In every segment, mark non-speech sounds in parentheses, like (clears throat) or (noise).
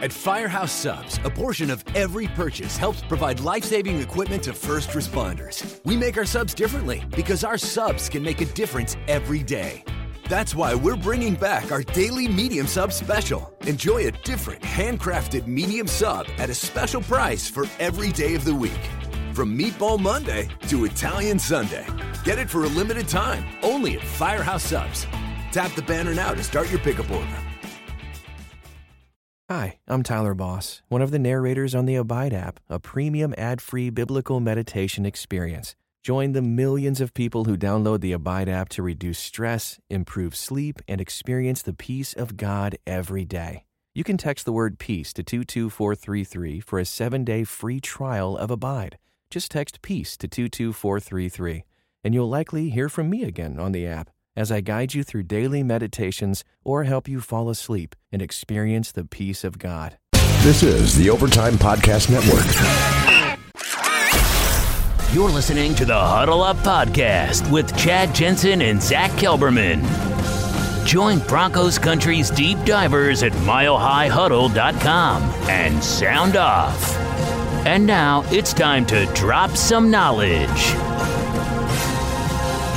At Firehouse Subs, a portion of every purchase helps provide life saving equipment to first responders. We make our subs differently because our subs can make a difference every day. That's why we're bringing back our daily medium sub special. Enjoy a different handcrafted medium sub at a special price for every day of the week. From Meatball Monday to Italian Sunday. Get it for a limited time only at Firehouse Subs. Tap the banner now to start your pickup order. Hi, I'm Tyler Boss, one of the narrators on the Abide app, a premium ad free biblical meditation experience. Join the millions of people who download the Abide app to reduce stress, improve sleep, and experience the peace of God every day. You can text the word peace to 22433 for a seven day free trial of Abide. Just text peace to 22433, and you'll likely hear from me again on the app as I guide you through daily meditations or help you fall asleep and experience the peace of God. This is the Overtime Podcast Network. You're listening to the Huddle Up Podcast with Chad Jensen and Zach Kelberman. Join Broncos Country's deep divers at milehighhuddle.com and sound off. And now it's time to drop some knowledge.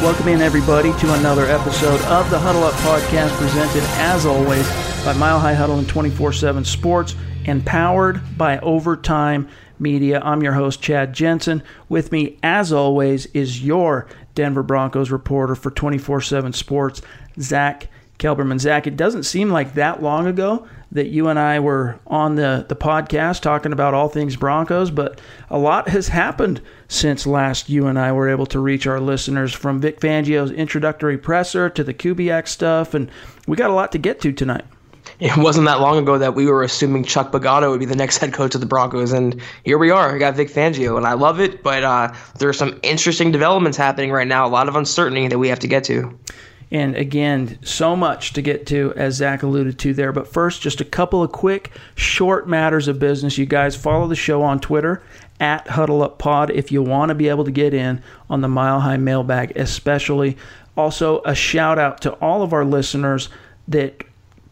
Welcome in, everybody, to another episode of the Huddle Up Podcast, presented as always by Mile High Huddle and 24 7 Sports, and powered by Overtime Media. I'm your host, Chad Jensen. With me, as always, is your Denver Broncos reporter for 24 7 Sports, Zach Kelberman. Zach, it doesn't seem like that long ago that you and I were on the, the podcast talking about all things Broncos, but a lot has happened since last you and I were able to reach our listeners from Vic Fangio's introductory presser to the Kubiak stuff, and we got a lot to get to tonight. It wasn't that long ago that we were assuming Chuck Pagano would be the next (laughs) head coach of the Broncos, and here we are. We got Vic Fangio, and I love it, but uh, there are some interesting developments happening right now, a lot of uncertainty that we have to get to. And again, so much to get to, as Zach alluded to there. But first, just a couple of quick, short matters of business. You guys follow the show on Twitter at Huddle Up Pod if you want to be able to get in on the Mile High mailbag, especially. Also, a shout out to all of our listeners that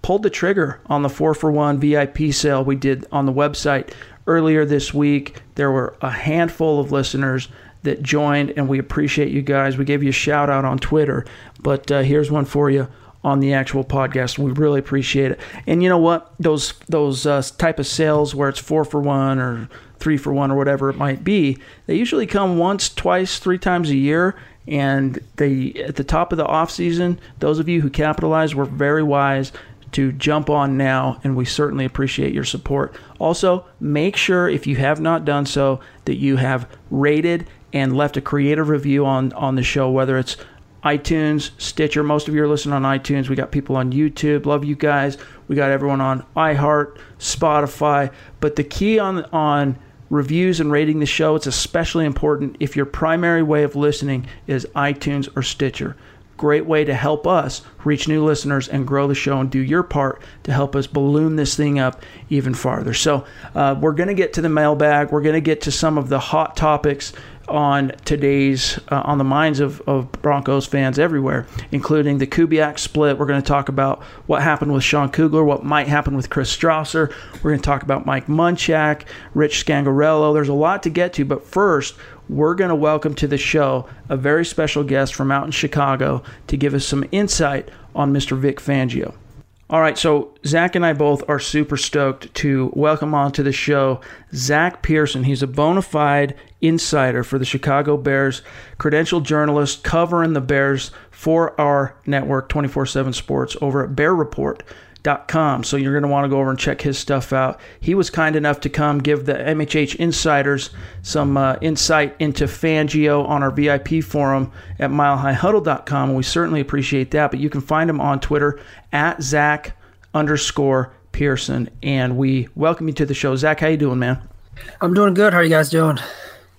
pulled the trigger on the four for one VIP sale we did on the website earlier this week. There were a handful of listeners that joined, and we appreciate you guys. We gave you a shout out on Twitter, but uh, here's one for you on the actual podcast. We really appreciate it. And you know what? Those those uh, type of sales where it's four for one or three for one or whatever it might be, they usually come once, twice, three times a year. And they at the top of the off season, those of you who capitalize were very wise to jump on now, and we certainly appreciate your support. Also, make sure if you have not done so that you have rated and left a creative review on on the show, whether it's iTunes, Stitcher. Most of you are listening on iTunes. We got people on YouTube. Love you guys. We got everyone on iHeart, Spotify. But the key on on reviews and rating the show, it's especially important if your primary way of listening is iTunes or Stitcher. Great way to help us reach new listeners and grow the show and do your part to help us balloon this thing up even farther. So, uh, we're going to get to the mailbag. We're going to get to some of the hot topics on today's uh, on the minds of, of Broncos fans everywhere, including the Kubiak split. We're going to talk about what happened with Sean Kugler, what might happen with Chris Strausser. We're going to talk about Mike Munchak, Rich Scangarello. There's a lot to get to, but first, we're going to welcome to the show a very special guest from out in Chicago to give us some insight on Mr. Vic Fangio. All right, so Zach and I both are super stoked to welcome onto the show Zach Pearson. He's a bona fide insider for the Chicago Bears, credentialed journalist covering the Bears for our network 24 7 Sports over at Bear Report. Com. So you're going to want to go over and check his stuff out. He was kind enough to come give the MHH insiders some uh, insight into Fangio on our VIP forum at milehighhuddle.com. And we certainly appreciate that. But you can find him on Twitter at Zach underscore Pearson. And we welcome you to the show. Zach, how you doing, man? I'm doing good. How are you guys doing?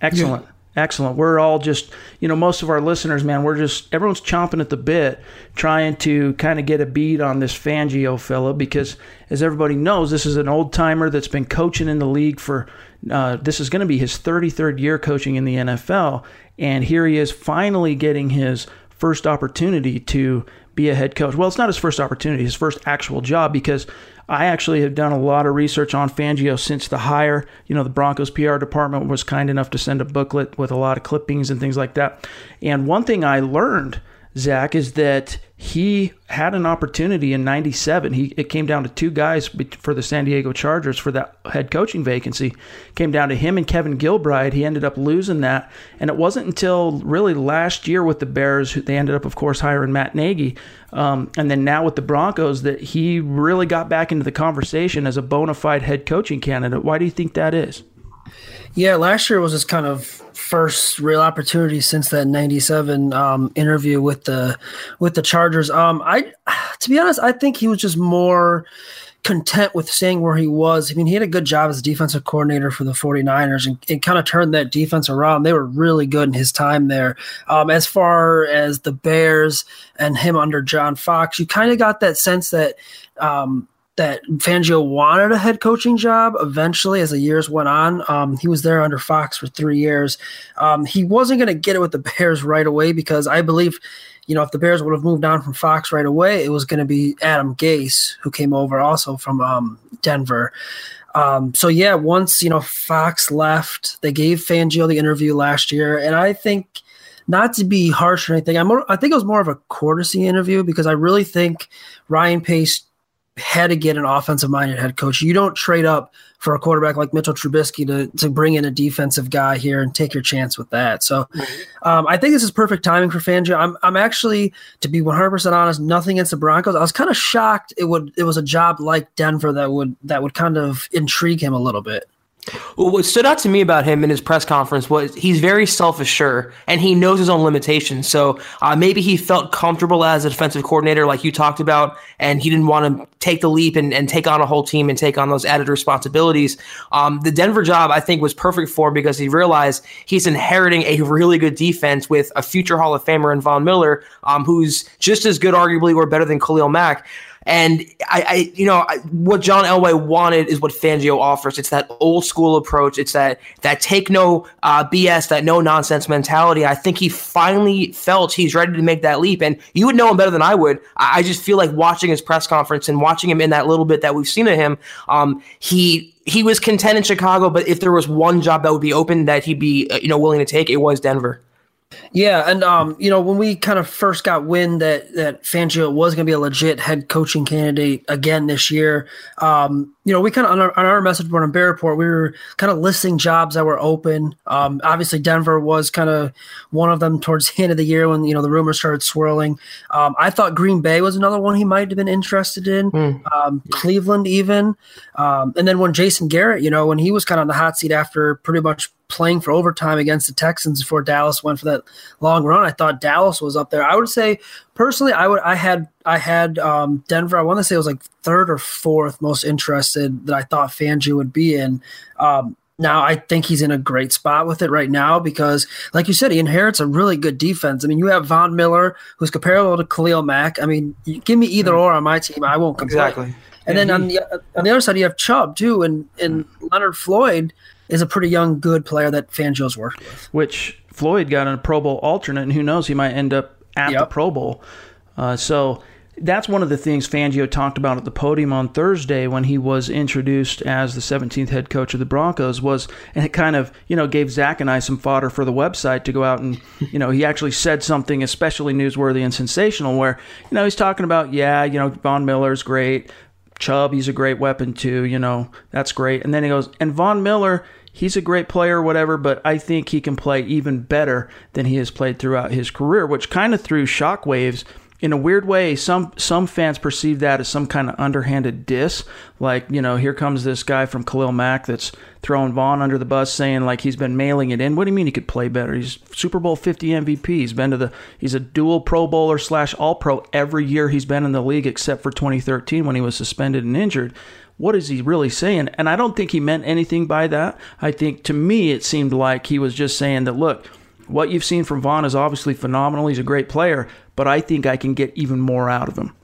Excellent. Excellent. We're all just, you know, most of our listeners, man, we're just, everyone's chomping at the bit trying to kind of get a bead on this Fangio fella because, as everybody knows, this is an old timer that's been coaching in the league for, uh, this is going to be his 33rd year coaching in the NFL. And here he is finally getting his first opportunity to be a head coach. Well, it's not his first opportunity, his first actual job because I actually have done a lot of research on Fangio since the hire. You know, the Broncos PR department was kind enough to send a booklet with a lot of clippings and things like that. And one thing I learned, Zach, is that he had an opportunity in 97 he it came down to two guys for the San Diego Chargers for that head coaching vacancy. Came down to him and Kevin Gilbride. He ended up losing that. And it wasn't until really last year with the Bears they ended up of course hiring Matt Nagy um, and then now with the Broncos that he really got back into the conversation as a bona fide head coaching candidate. Why do you think that is yeah, last year was his kind of first real opportunity since that '97 um, interview with the with the Chargers. Um, I, to be honest, I think he was just more content with staying where he was. I mean, he had a good job as defensive coordinator for the 49ers and, kind of turned that defense around. They were really good in his time there. Um, as far as the Bears and him under John Fox, you kind of got that sense that um, that Fangio wanted a head coaching job eventually as the years went on. Um, he was there under Fox for three years. Um, he wasn't going to get it with the (laughs) Bears right away because I believe, you know, if the Bears would have moved on from Fox right away, it was going to be Adam Gase who came over also from um, Denver. Um, so yeah, once you know Fox left, they gave Fangio the interview last year, and I think not to be harsh or anything, I'm I think it was more of a courtesy interview because I really think Ryan Pace had to get an offensive minded head coach. You don't trade up for a quarterback like Mitchell Trubisky to, to bring in a defensive guy here and take your chance with that. So um, I think this is perfect timing for Fangio. I'm, I'm actually, to be 100% honest, nothing against the Broncos. I was kind of shocked it would it was a job like Denver that would that would kind of intrigue him a little bit. What stood out to me about him in his press conference was he's very self assured and he knows his own limitations. So uh, maybe he felt comfortable as a defensive coordinator, like you talked about, and he didn't want to take the leap and, and take on a whole team and take on those added responsibilities. Um, the Denver job, I think, was perfect for him because he realized he's inheriting a really good defense with a future Hall of Famer in Von Miller, um, who's just as good, arguably, or better than Khalil Mack. And I, I you know, I, what John Elway wanted is what Fangio offers. It's that old school approach. It's that that take no uh, BS, that no nonsense mentality. I think he finally felt he's ready to make that leap. And you would know him better than I would. I, I just feel like watching his press conference and watching him in that little bit that we've seen of him. Um, he he was content in Chicago, but if there was one job that would be open that he'd be uh, you know willing to take, it was Denver. Yeah, and um, you know, when we kind of first got wind that that Fangio was going to be a legit head coaching candidate again this year, um, you know, we kind of on our, on our message board on Bear Report, we were kind of listing jobs that were open. Um, obviously, Denver was kind of one of them towards (laughs) the end of the year when you know the rumors started swirling. Um, I thought Green Bay was another one he might have been interested in. Mm. Cleveland, even, um, and then when Jason Garrett, you know, when he was kind of on the hot seat after pretty much playing for overtime against the Texans before Dallas went for that long run. I thought Dallas was up there. I would say personally, I would I had I had um, Denver. I want to say it was like third or fourth most interested that I thought Fangio would be in. Um, now I think he's in a great spot with it right now because, like you said, he inherits a really good defense. I mean, you have Von Miller, who's comparable to Khalil Mack. I mean, give me either or on my team, I won't complain. Exactly. And then on the on the other side, you have Chubb too, and and Leonard Floyd is a pretty young, good player that Fangio's worked with. Which Floyd got a Pro Bowl alternate, and who knows, he might end up at yep. the Pro Bowl. Uh, so that's one of the things Fangio talked about at the podium on Thursday when he was introduced as the 17th head coach of the Broncos was, and it kind of, you know, gave Zach and I some fodder for the website to go out and, you know, he actually said something especially newsworthy and sensational where, you know, he's talking about, yeah, you know, Von Miller's great. Chubb, he's a great weapon too, you know, that's great. And then he goes, and Von Miller, he's a great player, whatever, but I think he can play even better than he has played throughout his career, which kind of threw shockwaves in a weird way, some some fans perceive that as some kind of underhanded diss. Like, you know, here comes this guy from Khalil Mack that's throwing Von under the bus, saying like he's been mailing it in. What do you mean he could play better? He's Super Bowl 50 MVP. He's been to the he's a dual Pro Bowler slash All Pro every year he's been in the league except for 2013 when he was suspended and injured what is he really saying? And I don't think he meant anything by that. I think to me, it seemed like he was just saying that, look, what you've seen from Von is obviously phenomenal. He's a great player, but I think I can get even more out of him.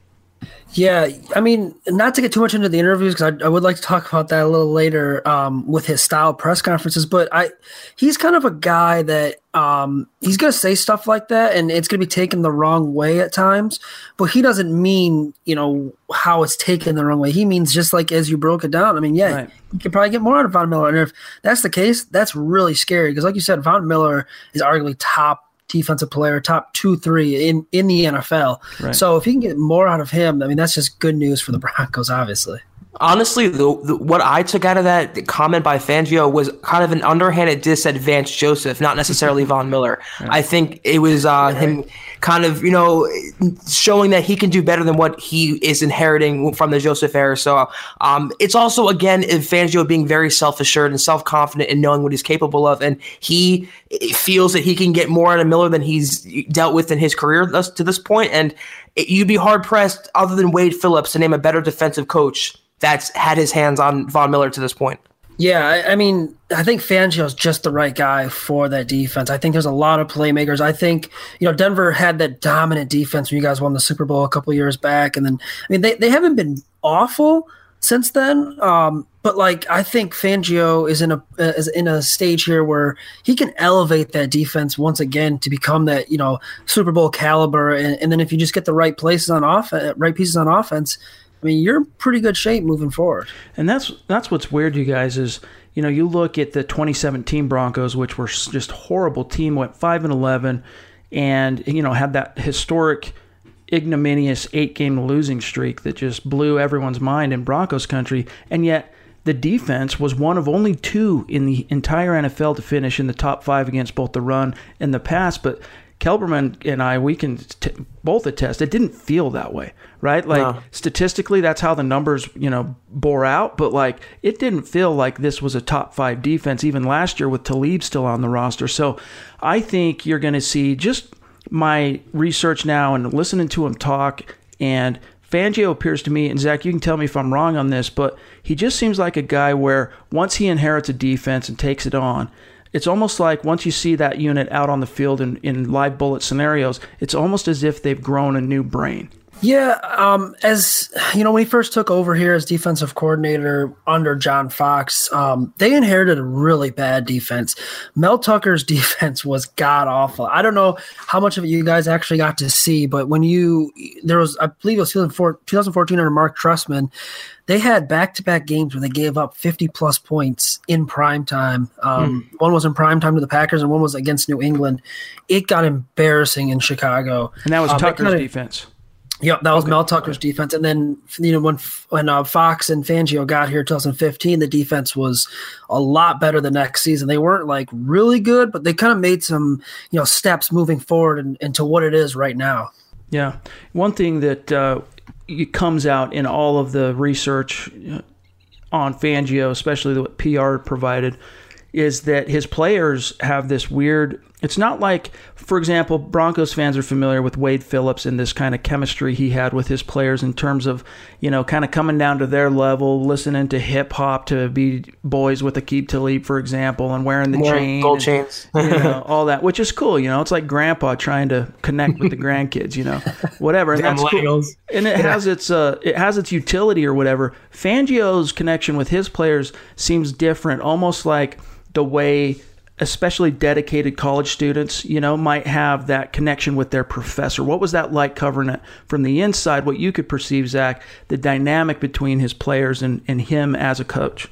Yeah, I mean, not to get too much into the interviews because I, I, would like to talk about that a little later um, with his style press conferences. But I, he's kind of a guy that um, he's going to say stuff like that, and it's going to be taken the wrong way at times. But he doesn't mean you know how it's taken the wrong way. He means just like as you broke it down. I mean, yeah, right. you could probably get more out of Von Miller, and if that's the case, that's really scary because, like you said, Von Miller is arguably top defensive player, top two, three in, in the NFL. Right. So if you can get more out of him, I mean, that's just good news for the Broncos, obviously. Honestly, the, the, what I took out of that comment by Fangio was kind of an underhanded diss at Vance Joseph, not necessarily (laughs) Von Miller. Right. I think it was uh, him kind of, you know, showing that he can do better than what he is inheriting from the Joseph era. So um, it's also, again, Fangio being very self assured and self confident in knowing what he's capable of. And he feels that he can get more out of Miller than he's dealt with in his career thus, to this point. And it, you'd be hard pressed, other than Wade Phillips, to name a better defensive coach that's had his hands on Von Miller to this point. Yeah, I, I mean, I think Fangio's just the right guy for that defense. I think there's a lot of playmakers. I think, you know, Denver had that dominant defense when you guys won the Super Bowl a couple years back. And then, I mean, they, they haven't been awful since then. Um, but like, I think Fangio is in a is in a stage here where he can elevate that defense once again to become that you know Super Bowl caliber. And, and then if you just get the right places on off, right pieces on offense, I mean, you're in pretty good shape moving forward. And that's that's what's weird, you guys, is you know you look at the 2017 Broncos, which were just horrible team, went five and 11, and you know had that historic ignominious eight game losing streak that just blew everyone's mind in Broncos country, and yet the defense was one of only two in the entire NFL to finish in the top five against both the run and the pass. But Kelberman and I, we can t- both attest, it didn't feel that way, right? Like no. statistically, that's how the numbers, you know, bore out. But like, it didn't feel like this was a top five defense even last year with Talib still on the roster. So I think you're going to see just my research now and listening to him talk and Fangio appears to me, and Zach, you can tell me if I'm wrong on this, but he just seems like a guy where once he inherits a defense and takes it on, it's almost like once you see that unit out on the field in, in live bullet scenarios, it's almost as if they've grown a new brain. Yeah, um, as you know, when he first took over here as defensive coordinator under John Fox, um, they inherited a really bad defense. Mel Tucker's (laughs) defense was god awful. I don't know how much of it you guys actually got to see, but when you there was, I believe it was 2014 under Mark Trestman, they had back to back games where they gave up 50 plus points in prime time. Um, mm. One was in prime time to the Packers, and one was against New England. It got embarrassing in Chicago, and that was um, Tucker's defense. Yep, that was okay. Mel Tucker's defense. And then you know when when uh, Fox and Fangio got here 2015, the defense was a lot better the next season. They weren't like really good, but they kind of made some you know steps moving forward and, into what it is right now. Yeah, one thing that uh, it comes out in all of the research uh, on Fangio, especially what PR provided, is that his players have this weird. It's not like, for example, Broncos fans are familiar with Wade Phillips and this kind of chemistry he had with his players in terms of, you know, kind of coming down to their level, listening to hip hop to be boys with Aqib Talib, for example, and wearing the chain, gold and, chains, you know, (laughs) all that, which is cool. You know, it's like grandpa trying to connect with the grandkids, you know, whatever. And that's cool. And it has (laughs) its uh, it has its utility or whatever. Fangio's connection with his players seems different, almost like the way especially dedicated college students, you know, might have that connection with their professor. What was that like covering it from the inside? What you could perceive, Zach, the dynamic between his players and, and him as a coach?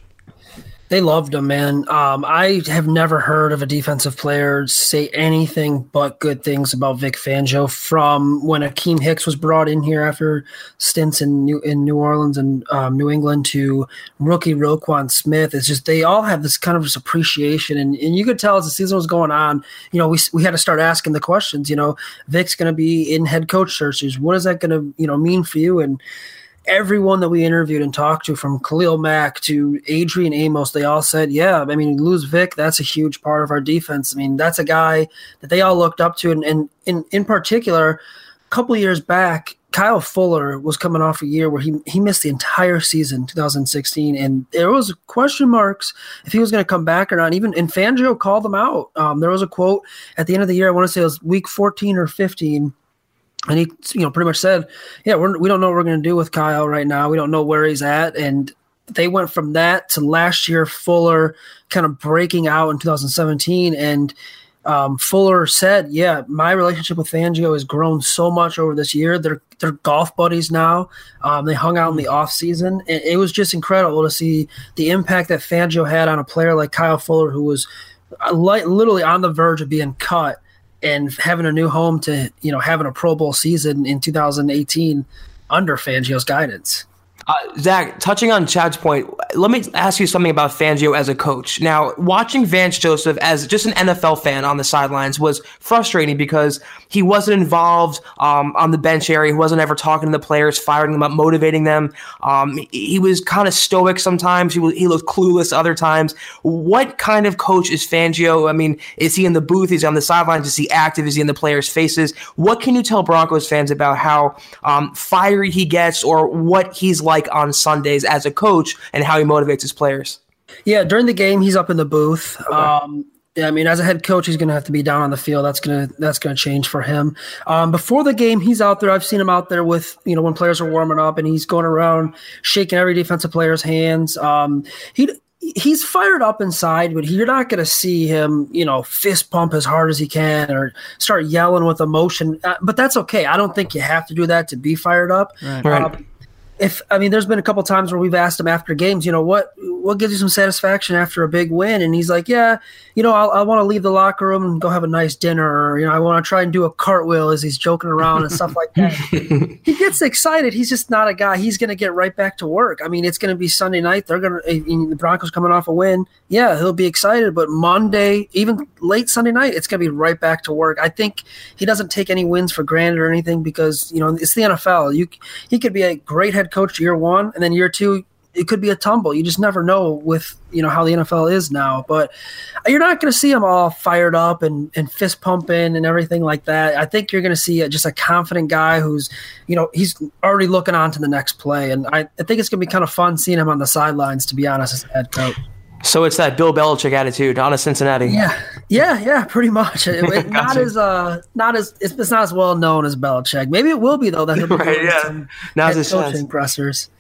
They loved him, man. Um, I have never heard of a defensive player say anything but good things about Vic Fangio from when Akiem Hicks was brought in here after stints in New in New Orleans and um, New England to rookie Roquan Smith. It's just they all have this kind of this appreciation, and, and you could tell as the season was going on, you know, we we had to start asking the questions. You know, Vic's going to be in head coach searches. What is that going to you know mean for you? And everyone that we interviewed and talked to, from Khalil Mack to Adrian Amos, they all said, "Yeah, I mean, lose Vic, that's a huge part of our defense. I mean, that's a guy that they all looked up to, and, and in in particular, a couple years back." Kyle Fuller was coming off a year where he, he missed the entire season, 2016, and there was question marks if he was going to come back or not. Even and Fangio called them out. Um, there was a quote at the end of the year. I want to say it was week 14 or 15 and he you know pretty much said, "Yeah, we're, we don't know what we're going to do with Kyle right now. We don't know where he's at." And they went from that to last year Fuller kind of breaking out in 2017 and um, Fuller said, "Yeah, my relationship with Fangio has grown so much over this year. They're they're golf buddies now. Um, they hung out in the off season. It, it was just incredible to see the impact that Fangio had on a player like Kyle Fuller, who was uh, li- literally on the verge of being cut and having a new home to you know having a Pro Bowl season in 2018 under Fangio's guidance." Uh, Zach, touching on Chad's point, let me ask you something about Fangio as a coach. Now, watching Vance Joseph as just an NFL fan on the sidelines was frustrating because he wasn't involved um, on the bench area. He wasn't ever talking to the players, firing them up, motivating them. Um, he was kind of stoic sometimes. He, was, he looked clueless other times. What kind of coach is Fangio? I mean, is he in the booth? Is he on the sidelines? Is he active? Is he in the players' faces? What can you tell Broncos fans about how um, fiery he gets or what he's like? Like on Sundays as a coach and how he motivates his players? Yeah, during the game, he's up in the booth. Okay. Um, yeah, I mean, as a head coach, he's going to have to be down on the field. That's gonna that's gonna change for him. Um, before the game, he's out there. I've seen him out there with you know when players are warming up, and he's going around shaking every defensive player's hands. Um, he he's fired up inside, but you're not going to see him, you know, fist pump as hard as he can or start yelling with emotion. Uh, but that's okay. I don't think you have to do that to be fired up. Right. Um, if I mean, there's been a couple times where we've asked him after games, you know, what what gives you some satisfaction after a big win, and he's like, yeah, you know, I'll, i want to leave the locker room and go have a nice dinner, or you know, I want to try and do a cartwheel as he's joking around and stuff like that. (laughs) he gets excited. He's just not a guy. He's going to get right back to work. I mean, it's going to be Sunday night. They're going to eh, eh, the Broncos coming off a win. Yeah, he'll be excited, but Monday, even late Sunday night, it's going to be right back to work. I think he doesn't take any wins for granted or anything because you know it's the NFL. You he could be a great head coach year one, and then year two it could be a tumble. You just never know with you know how the NFL is now. But you're not going to see them all fired up and, and fist pumping and everything like that. I think you're going to see a, just a confident guy who's you know he's already looking on to the next play. And I, I think it's going to be kind of fun seeing him on the sidelines. To be honest, as a head coach. So it's that Bill Belichick attitude on a Cincinnati. Yeah, yeah, yeah, pretty much. (laughs) It, it, not as uh, not as it's, it's, not as well known as Belichick. Maybe it will be though. That he'll be (laughs) right, yeah. Now as coaching pressers.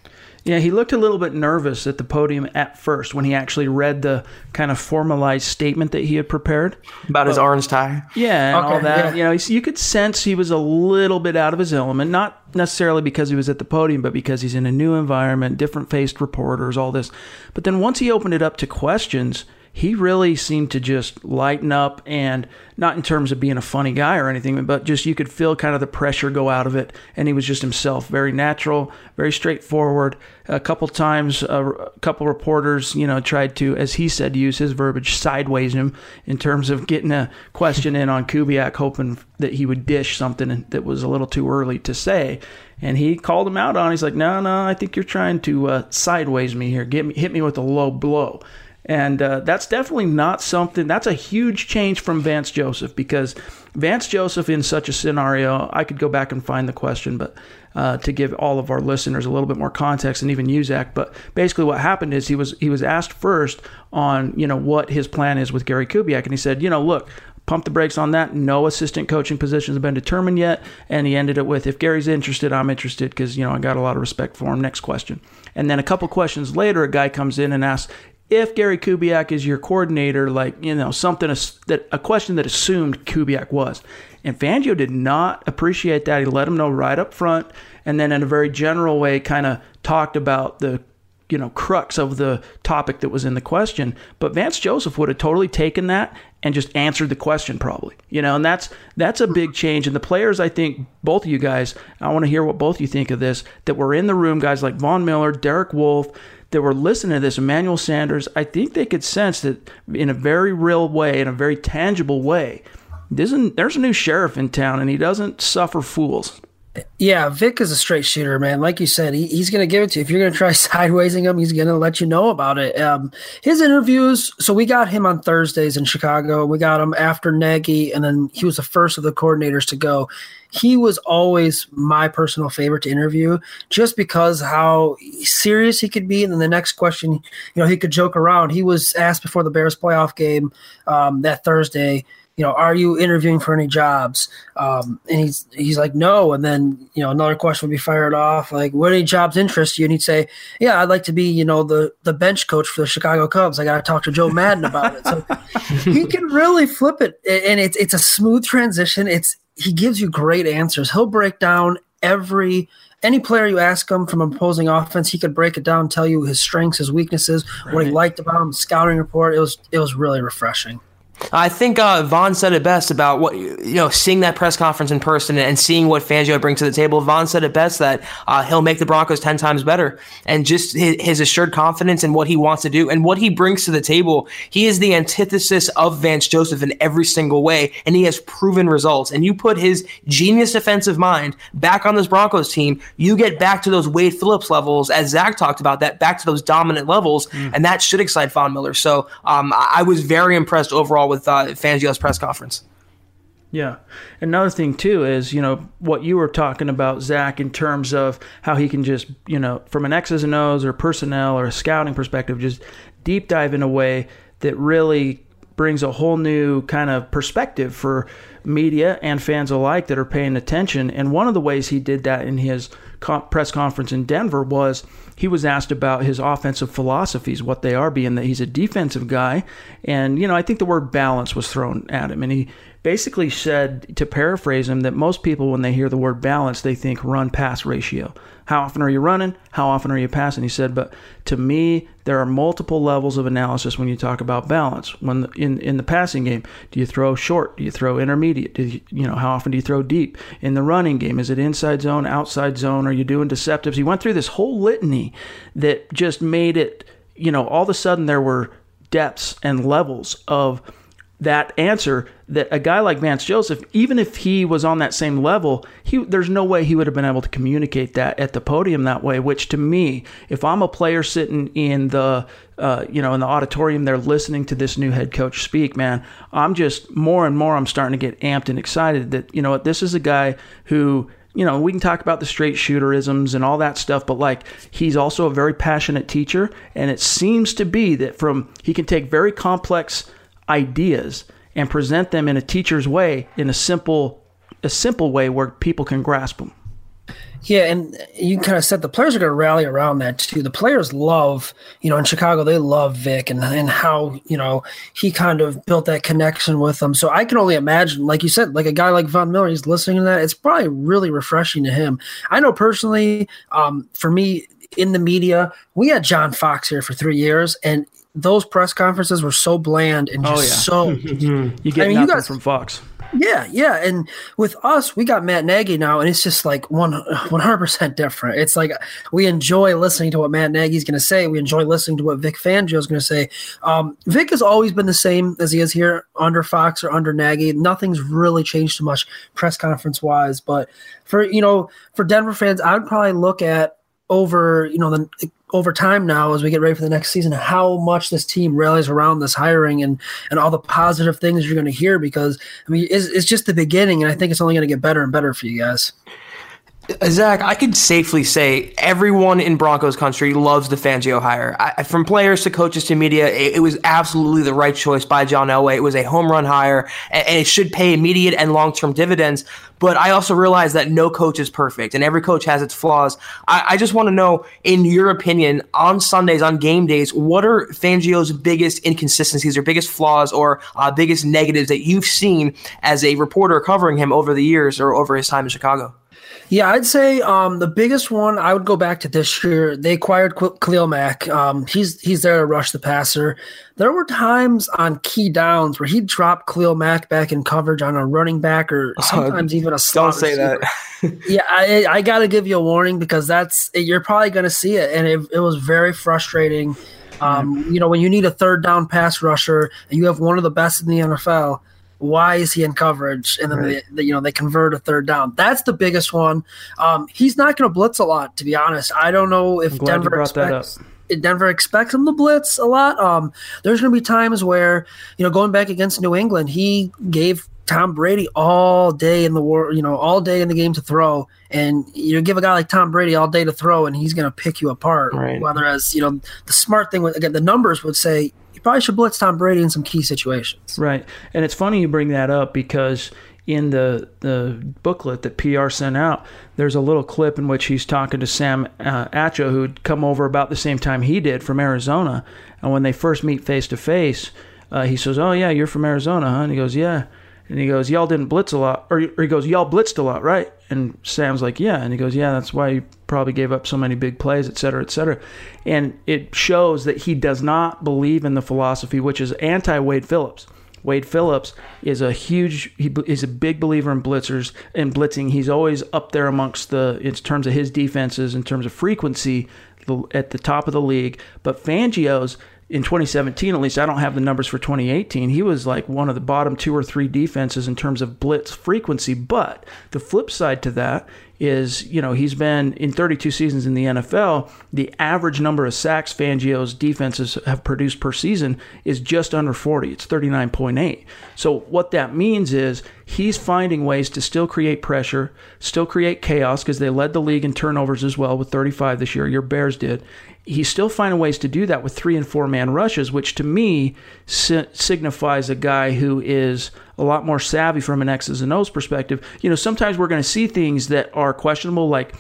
Yeah, he looked a little bit nervous at the podium at first when he actually read the kind of formalized statement that he had prepared about his orange tie. Yeah, and okay, all that. Yeah. You know, you could sense he was a little bit out of his element, not necessarily because he was at the podium, but because he's in a new environment, different faced reporters, all this. But then once he opened it up to questions, he really seemed to just lighten up and not in terms of being a funny guy or anything, but just you could feel kind of the pressure go out of it. And he was just himself, very natural, very straightforward. A couple times, a couple reporters, you know, tried to, as he said, use his verbiage, sideways him in terms of getting a question in on Kubiak, hoping that he would dish something that was a little too early to say. And he called him out on. It. He's like, "No, no, I think you're trying to uh, sideways me here. Get me, hit me with a low blow." And uh, that's definitely not something, that's a huge change from Vance Joseph because Vance Joseph, in such a scenario, I could go back and find the question, but uh, to give all of our listeners a little bit more context and even Zach. But basically, what happened is he was he was asked first on you know what his plan is with Gary Kubiak, and he said, you know, look, pump the brakes on that. No assistant coaching positions have been determined yet. And he ended it with, if Gary's interested, I'm interested because, you know, I got a lot of respect for him. Next question. And then a couple questions later, a guy comes in and asks, if Gary Kubiak is your coordinator, like, you know, something that a question that assumed Kubiak was. And Fangio did not appreciate that. He let him know right up front and then in a very general way kind of talked about the you know crux of the topic that was in the question but Vance Joseph would have totally taken that and just answered the question probably you know and that's that's a big change and the players I think both of you guys I want to hear what both you think of this that were in the room guys like Von Miller Derek Wolfe that were listening to this, Emmanuel Sanders, I think they could sense that in a very real way, in a very tangible way, there's a new sheriff in town and he doesn't suffer fools. Yeah, Vic is a straight shooter, man. Like you said, he, he's going to give it to you. If you're going to try (laughs) sidewaysing him, he's going to let you know about it. Um, his interviews, so we got him on Thursdays in Chicago. We got him after Nagy, and then he was the first of the coordinators to go he was always my personal favorite to interview just because how serious he could be. And then the next question, you know, he could joke around. He was asked before the Bears playoff game um, that Thursday, you know, are you interviewing for any jobs? Um, and he's he's like, no. And then you know, another question would be fired off, like, what any jobs interest you? And he'd say, yeah, I'd like to be, you know, the the bench coach for the Chicago Cubs. I got to talk to Joe Maddon about it. So (laughs) he can really flip it, and it's it's a smooth transition. It's he gives you great answers. He'll break down every any player you ask him from opposing offense, he could break it down, tell you his strengths, his weaknesses, right. what he liked about him, scouting report. It was it was really refreshing. I think uh, Von said it best about what you know, seeing that press conference in person and seeing what Fangio brings to the table. Von said it best that uh, he'll make the Broncos ten times better, and just his, his, assured confidence in what he wants to do and what he brings to the table. He is the antithesis of Vance Joseph in every single way, and he has proven results. And you put his genius defensive mind back on this Broncos team, you get back to those Wade Phillips levels, as Zach talked about, that back to those dominant levels, mm. and that should excite Von Miller. So um, I was very impressed overall with uh, Fangio's press conference. Yeah. Another thing too is, you know, what you were talking about, Zach, in terms of how he can just, you know, from an X's and O's or personnel or a scouting perspective, just deep dive in a way that really brings a whole new kind of perspective for media and fans alike that are paying attention. And one of the ways he did that in his press conference in Denver was he was asked about his offensive philosophies, what they are, being that he's a defensive guy. And, you know, I think the word balance was thrown at him. And he basically said, to paraphrase him, that most people, when they hear the word balance, they think run pass ratio. How often are you running? How often are you passing? He said, but to me, there are multiple levels of analysis when you talk about balance. When in in the passing game, do you throw short? Do you throw intermediate? Do you, you know how often do you throw deep? In the running game, is it inside zone, outside zone? Are you doing deceptives? He went through this whole litany that just made it. You know, all of a sudden there were depths and levels of that answer that a guy like Vance Joseph, even if he was on that same level, he there's no way he would have been able to communicate that at the podium that way. Which to me, if I'm a player sitting in the uh, you know in the auditorium, they're listening to this new head coach speak, man, I'm just more and more I'm starting to get amped and excited that you know what this is a guy who you know, we can talk about the straight shooterisms and all that stuff, but like he's also a very passionate teacher. And it seems to be that from he can take very complex ideas and present them in a teacher's way in a simple a simple way where people can grasp them. Yeah, and you kind of said the players are going to rally around that too. The players love, you know, in Chicago they love Vic and and how you know he kind of built that connection with them. So I can only imagine, like you said, like a guy like Von Miller, he's listening to that. It's probably really refreshing to him. I know personally, um, for me in the media, we had John Fox here for three years, and those press conferences were so bland and just oh, yeah. so. (laughs) you get I mean, nothing you guys, from Fox. Yeah, yeah, and with us, we got Matt Nagy now, and it's just like one one hundred percent different. It's like we enjoy listening to what Matt Nagy's going to say. We enjoy listening to what Vic Fangio is going to say. Um, Vic has always been the same as he is here under Fox or under Nagy. Nothing's really changed too much press conference wise. But for you know, for Denver fans, I would probably look at over you know the over time now as we get ready for the next season how much this team rallies around this hiring and and all the positive things you're going to hear because I mean it's, it's just the beginning and I think it's only going to get better and better for you guys. Zach, I could safely say everyone in Broncos country loves the Fangio hire. I, from players to coaches to media, it, it, was absolutely the right choice by John Elway. It was a home run hire, and, and it should pay immediate and long term dividends. But I also realize that no coach is perfect, and every coach has its flaws. I, I just want to know, in your opinion, on Sundays, on game days, what are Fangio's biggest inconsistencies or biggest flaws or uh, biggest negatives that you've seen as a reporter covering him over the years or over his time in Chicago? Yeah, I'd say um, the biggest one I would go back to this year. They acquired Khalil Mack. Um, he's he's there to rush the passer. There were times on key downs where he dropped Khalil Mack back in coverage on a running back or (laughs) sometimes uh, even a slot. Don't say receiver. that. (laughs) yeah, I, I got to give you a warning because that's you're probably going to see it, and it, it was very frustrating. Um, you know, when you need a third down pass rusher and you have one of the best in the NFL why is he in coverage? And then right. they, they, you know they convert a third down. That's the biggest one. Um, he's not going to blitz a lot, to be honest. I don't know if Denver expects. Denver expects him to blitz a lot. Um, there's going to be times where, you know, going back against New England, he gave Tom Brady all day in the war, you know, all day in the game to throw, and you know, give a guy like Tom Brady all day to throw, and he's going to pick you apart. Right. Whether as you know, the smart thing, again, the numbers would say probably should blitz Tom Brady in some key situations. Right, and it's funny you bring that up because in the the booklet that PR sent out, there's a little clip in which he's talking to Sam uh, Acho, who'd come over about the same time he did from Arizona, and when they first meet face to face, he says, "Oh yeah, you're from Arizona, huh?" And he goes, "Yeah." And he goes, "Y'all didn't blitz a lot," or, or he goes, "Y'all blitzed a lot, right?" And Sam's like, "Yeah," and he goes, "Yeah, that's why you probably gave up so many big plays, et cetera, et cetera." And it shows that he does not believe in the philosophy, which is anti Wade Phillips. Wade Phillips is a huge, he is a big believer in blitzers and blitzing. He's always up there amongst the, in terms of his defenses, in terms of frequency, at the top of the league. But Fangio's in 2017, at least I don't have the numbers for 2018. He was like one of the bottom two or three defenses in terms of blitz frequency. But the flip side to that is, you know, he's been in 32 seasons in the NFL. The average number of sacks Fangio's defenses have produced per season is just under 40. It's 39.8. So what that means is he's finding ways to still create pressure, still create chaos because they led the league in turnovers as well with 35 this year. Your Bears did he's still finding ways to do that with three and four man rushes, which to me si- signifies a guy who is a lot more savvy from an X's and O's perspective. You know, sometimes we're going to see things that are questionable, like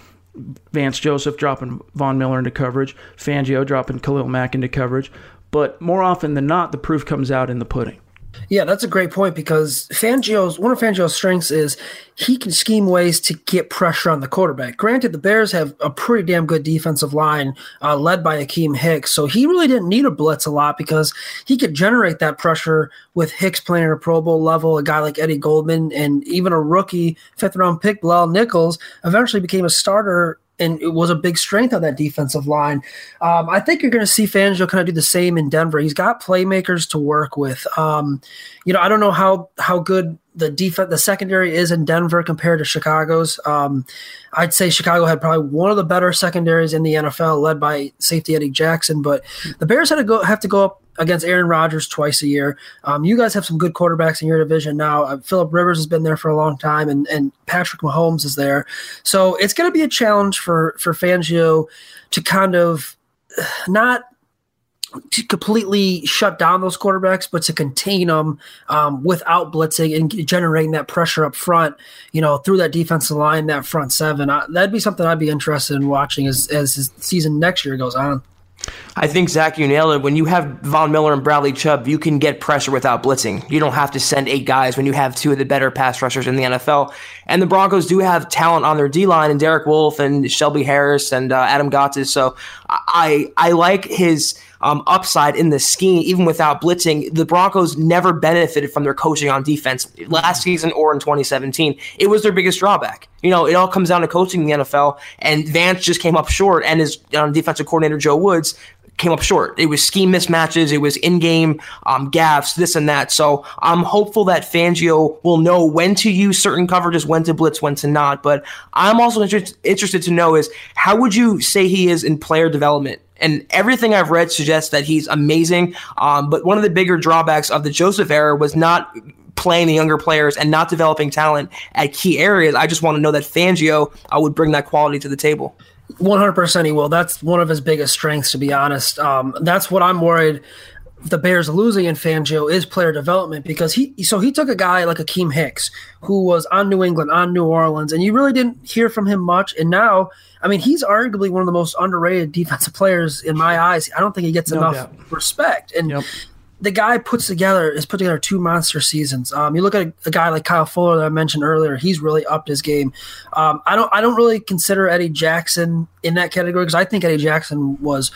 Vance Joseph dropping Von Miller into coverage, Fangio dropping Khalil Mack into coverage, but more often than not, the proof comes out in the pudding. Yeah, that's a great point because Fangio's one of Fangio's strengths is he can scheme ways to get pressure on the quarterback. Granted, the Bears have a pretty damn good defensive line uh, led by Akiem Hicks, so he really didn't need a blitz a lot because he could generate that pressure with Hicks playing at a Pro Bowl level. A guy like Eddie Goldman and even a rookie fifth round pick Bilal Nichols eventually became a starter and it was a big strength on that defensive line. Um, I think you're going to see Fangio kind of do the same in Denver. He's got playmakers to work with. Um, you know, I don't know how how good the defense, the secondary is in Denver compared to Chicago's. Um, I'd say Chicago had probably one of the better secondaries in the NFL, led by safety Eddie Jackson. But the Bears had to go have to go up against Aaron Rodgers twice a year. Um, you guys have some good quarterbacks in your division now. Uh, Philip Rivers has been there for a long time, and and Patrick Mahomes is there. So it's going to be a challenge for for Fangio to kind of (sighs) not to completely shut down those quarterbacks, but to contain them um, without blitzing and generating that pressure up front, you know, through that defensive line, that front seven. I, that'd be something I'd be interested in watching as as his season next year goes on. I think Zach, you nailed it. When you have Von Miller and Bradley Chubb, you can get pressure without blitzing. You don't have to send eight guys when you have two of the better pass rushers in the NFL. And the Broncos do have talent on their D line, and Derek Wolfe and Shelby Harris and uh, Adam Gotsis. So I I like his um, upside in the scheme, even without blitzing. The Broncos never benefited from their coaching on defense last season or in 2017. It was their biggest drawback. You know, it all comes down to coaching in the NFL, and Vance just came up short, and his um, defensive coordinator Joe Woods came up short. It was scheme mismatches, it was in-game um, gaps, this and that. So I'm hopeful that Fangio will know when to use certain coverages, when to blitz, when to not. But I'm also inter- interested to know is how would you say he is in player development? And everything I've read suggests that he's amazing. Um, but one of the bigger drawbacks of the Joseph era was not playing the younger players and not developing talent at key areas. I just want to know that Fangio uh, would bring that quality to the table. 100% he will. That's one of his biggest strengths, to be honest. Um, that's what I'm worried the Bears losing in Fangio is player development because he so he took a guy like Akiem Hicks who was on New England, on New Orleans, and you really didn't hear from him much. And now, I mean, he's arguably one of the most underrated defensive players in my eyes. I don't think he gets no enough doubt. respect. And yep the guy puts together has put together two monster seasons. Um, you look at a, a, guy like Kyle Fuller that I mentioned earlier; he's really upped his game. Um, I don't I don't really consider Eddie Jackson in that category because I think Eddie Jackson was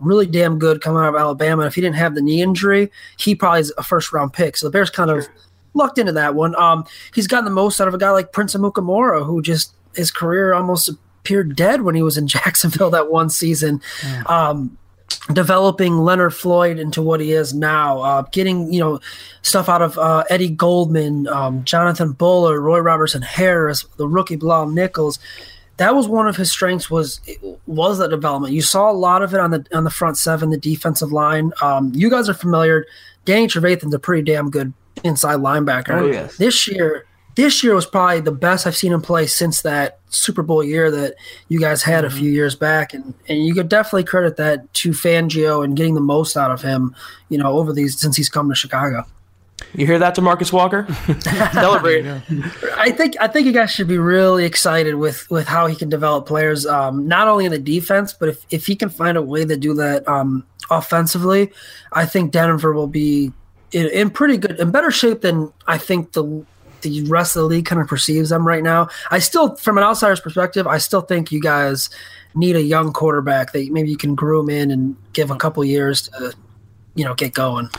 really damn good coming out of Alabama. And if he didn't have the knee injury, he probably is a first round pick. So the Bears kind of lucked into that one. Um, he's gotten the most out of a guy like Prince Amukamara, who just his career almost appeared dead when he was in (laughs) Jacksonville that one season. Yeah. Um, developing Leonard Floyd into what he is now, uh, getting you know stuff out of uh, Eddie Goldman, um, Jonathan Bullard, Roy Robertson Harris, the rookie Bilal Nichols. That was one of his strengths was was that development. You saw a lot of it on the on the front seven, the defensive line. Um, you guys are familiar. Danny Trevathan's a pretty damn good inside linebacker. Oh, yes. This year, this year was probably the best I've seen him play since that Super Bowl year that you guys had a few years back, and and you could definitely credit that to Fangio and getting the most out of him, you know, over these since he's come to Chicago. You hear that, Demarcus Walker? (laughs) Celebrate. I think I think you guys should be really excited with with how he can develop players, um, not only in the defense, but if if he can find a way to do that um, offensively, I think Denver will be in, in pretty good, in better shape than I think the the rest of the league kind of perceives them right now. I still, from an outsider's perspective, I still think you guys need a young quarterback that maybe you can groom in and give a couple years to, you know, get going.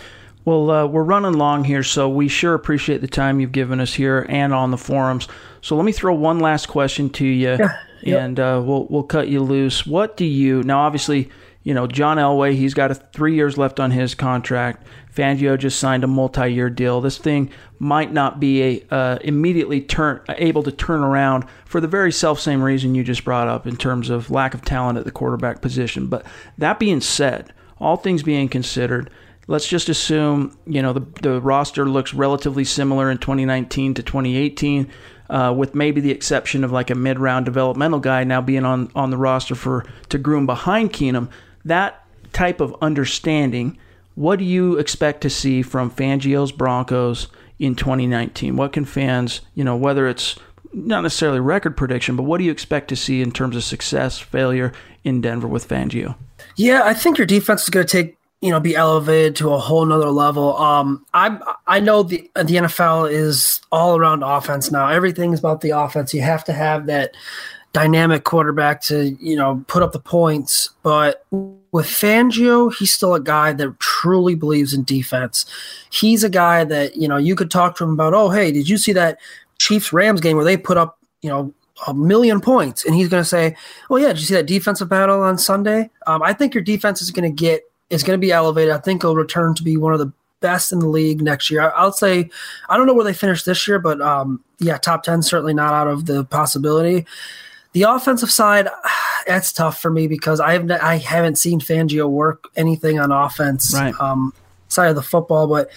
Well, uh, we're running long here, so we sure appreciate the time you've given us here and on the forums. So let me throw one last question to you, Yeah, yep. and uh, we'll we'll cut you loose. What do you now? Obviously, you know John Elway. He's got a three years left on his contract. Fangio just signed a multi-year deal. This thing might not be a uh, immediately turn able to turn around for the very self same reason you just brought up in terms of lack of talent at the quarterback position. But that being said, all things being considered, let's just assume you know the the roster looks relatively similar in 2019 to 2018, uh, with maybe the exception of like a mid round developmental guy now being on on the roster for to groom behind Keenum. That type of understanding. What do you expect to see from Fangio's Broncos in 2019? What can fans, you know, whether it's not necessarily record prediction, but what do you expect to see in terms of success, failure in Denver with Fangio? Yeah, I think your defense is going to take you know be elevated to a whole nother level. Um, I I know the the NFL is all around offense now. Everything's about the offense. You have to have that dynamic quarterback to you know put up the points. But with Fangio, he's still a guy that truly believes in defense. He's a guy that you know you could talk to him about. Oh, hey, did you see that Chiefs Rams game where they put up you know a million points, and he's going to say, "Oh yeah, did you see that defensive battle on Sunday?" Um, I think your defense is going to get is going to be elevated. I think it'll return to be one of the best in the league next year. I, will say, I don't know where they finished this year, but um, yeah, top ten certainly not out of the possibility. The offensive side, (sighs) that's tough for me because I have I haven't seen Fangio work anything on offense Right. um, side of the football, but.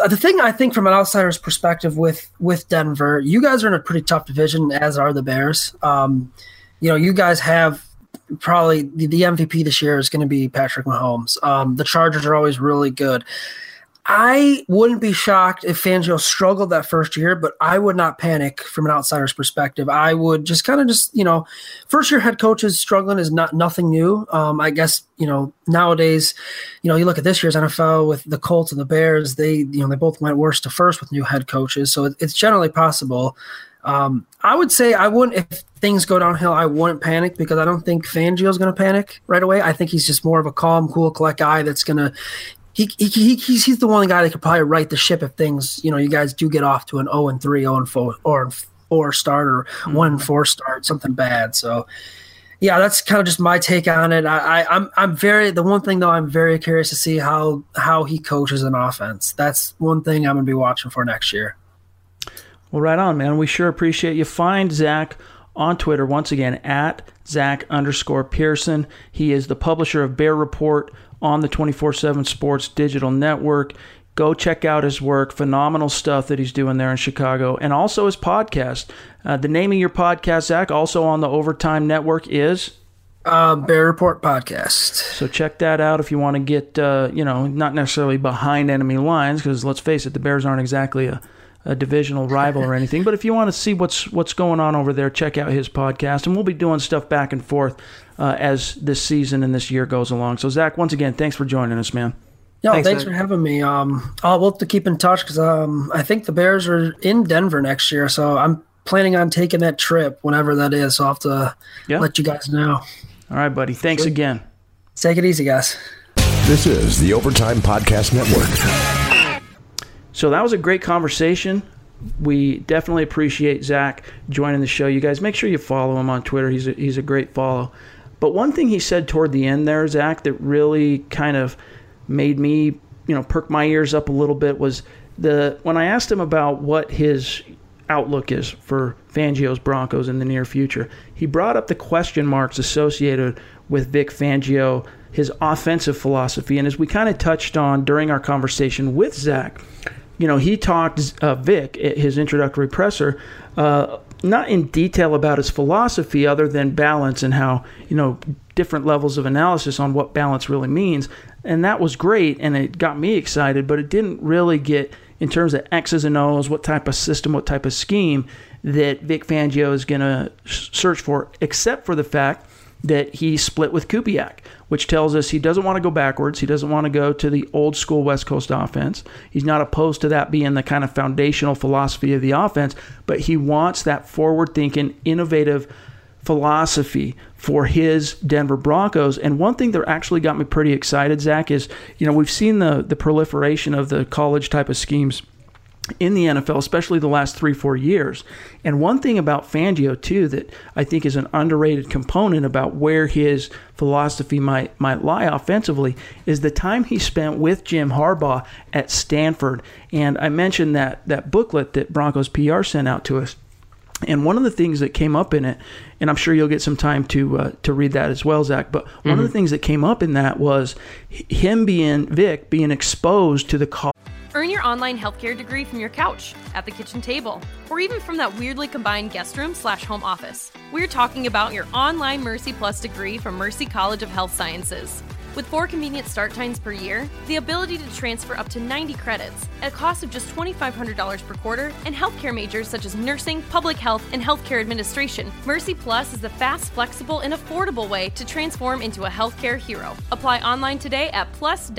Uh, the thing I think from an outsider's perspective with with Denver, you guys are in a pretty tough division, as are the Bears. Um, you know, you guys have probably the, the MVP this year is going to be Patrick Mahomes. Um, the Chargers are always really good. I wouldn't be shocked if Fangio struggled that first year, but I would not panic from an outsider's perspective. I would just kind of just you know, first year head coaches struggling is not nothing new. Um, I guess you know nowadays, you know you look at this year's NFL with the Colts and the Bears. They you know they both went worst to first with new head coaches, so it, it's generally possible. Um, I would say I wouldn't if things go downhill. I wouldn't panic because I don't think Fangio's going to panic right away. I think he's just more of a calm, cool, collect guy that's going to. He, he, he, he's, he's the one guy that could probably right the ship if things you know you guys do get off to an 0 and 3 0 and 4 or 4 start or 1 and 4 start something bad so yeah that's kind of just my take on it I, I i'm i'm very the one thing though i'm very curious to see how how he coaches an offense that's one thing i'm going to be watching for next year Well, right on, man. We sure appreciate you. Find Zach on Twitter once again at Zach underscore Pearson. He is the publisher of Bear Report on the 24 7 Sports Digital Network. Go check out his work. Phenomenal stuff that he's doing there in Chicago. And also his podcast. Uh, the name of your podcast, Zach, also on the Overtime Network is. uh bear report podcast So check that out if you want to get, uh, you know, not necessarily behind enemy lines, because let's face it, the Bears aren't exactly a, a divisional rival or anything. But if you want to see what's what's going on over there, check out his podcast, and we'll be doing stuff back and forth uh, as this season and this year goes along. So Zach, once again, thanks for joining us, man. No, Thanks, thanks, for having me. Um, I'll we'll have to keep in touch because um, I think the Bears are in Denver next year, so I'm planning on taking that trip whenever that is. So I'll have to Yeah. let you guys know. All right, buddy. Thanks again. Take it easy, guys. This is the Overtime Podcast Network. So that was a great conversation. We definitely appreciate Zach joining the show. You guys make sure you follow him on Twitter. He's a, he's a great follow. But one thing he said toward the end there, Zach, that really kind of made me, you know, perk my ears up a little bit was the when I asked him about what his outlook is for Fangio's Broncos in the near future. He brought up the question marks associated with Vic Fangio, his offensive philosophy, and as we kind of touched on during our conversation with Zach, you know, he talked uh, Vic at his introductory presser, uh, not in detail about his philosophy, other than balance and how you know different levels of analysis on what balance really means, and that was great, and it got me excited. But it didn't really get in terms of X's and O's, what type of system, what type of scheme that Vic Fangio is going to search for, except for the fact that he split with Kubiak, which tells us he doesn't want to go backwards. He doesn't want to go to the old school West Coast offense. He's not opposed to that being the kind of foundational philosophy of the offense, but he wants that forward thinking, innovative philosophy for his Denver Broncos. And one thing that actually got me pretty excited, Zach, is you know we've seen the the proliferation of the college type of schemes in the NFL, especially the last three, four years. And one thing about Fangio, too, that I think is an underrated component about where his philosophy might, might lie offensively is the time he spent with Jim Harbaugh at Stanford. And I mentioned that, that booklet that Broncos PR sent out to us. And one of the things that came up in it, and I'm sure you'll get some time to uh, to read that as well, Zach. But one mm-hmm. of the mm-hmm. things that came up in that was him being Vic being exposed to the Earn your online healthcare degree from your couch, at the kitchen table, or even from that weirdly combined guest room slash home office. We're talking about your online Mercy Plus degree from Mercy College of Health Sciences. With four convenient start times per year, the ability to transfer up to 90 credits at a cost of just $2,500 per quarter, and healthcare majors such as nursing, public health, and healthcare administration, Mercy Plus is the fast, flexible, and affordable way to transform into a healthcare hero. Apply online today at plus.mchs.edu.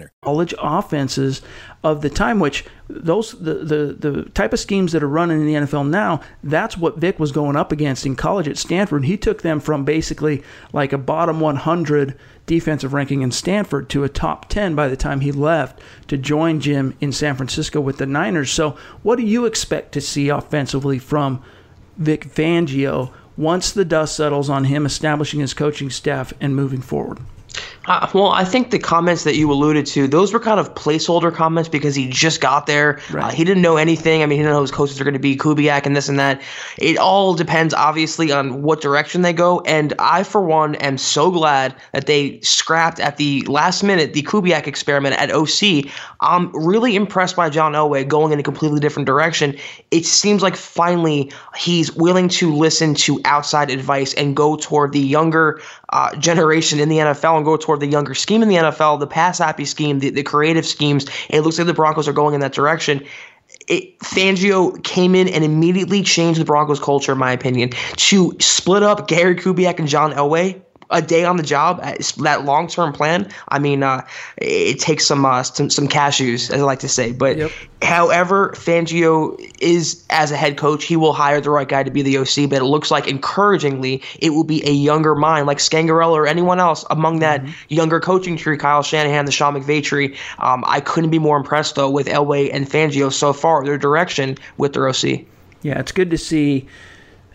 winner. College offenses of the time, which those the, the the type of schemes that are running in the NFL now, that's what Vic was going up against in college at Stanford. He took them from basically like a bottom 100 defensive ranking in Stanford to a top 10 by the time he left to join Jim in San Francisco with the Niners. So, what do you expect to see offensively from Vic Fangio once the dust settles on him establishing his coaching staff and moving forward? Uh, well, I think the comments that you alluded to, those were kind of placeholder comments because he just got there. Right. Uh, he didn't know anything. I mean, he didn't know his coaches are going to be Kubiak and this and that. It all depends, obviously, on what direction they go. And I, for one, am so glad that they scrapped at the last minute the Kubiak experiment at OC. I'm really impressed by John Elway going in a completely different direction. It seems like finally he's willing to listen to outside advice and go toward the younger uh, generation in the NFL and go toward the younger scheme in the NFL, the pass happy scheme, the, the creative schemes. It looks like the Broncos are going in that direction. It, Fangio came in and immediately changed the Broncos culture, in my opinion, to split up Gary Kubiak and John Elway a day on the job, uh, that long term plan. I mean, uh, it takes some, uh, some some cashews, as I like to say. But yep. however, Fangio is as a head coach, he will hire the right guy to be the OC. But it looks like encouragingly, it will be a younger mind like Scangarello or anyone else among that mm-hmm. younger coaching tree. Kyle Shanahan, the Sean McVay tree. Um, I couldn't be more impressed though with Elway and Fangio so far. Their direction with their OC. Yeah, it's good to see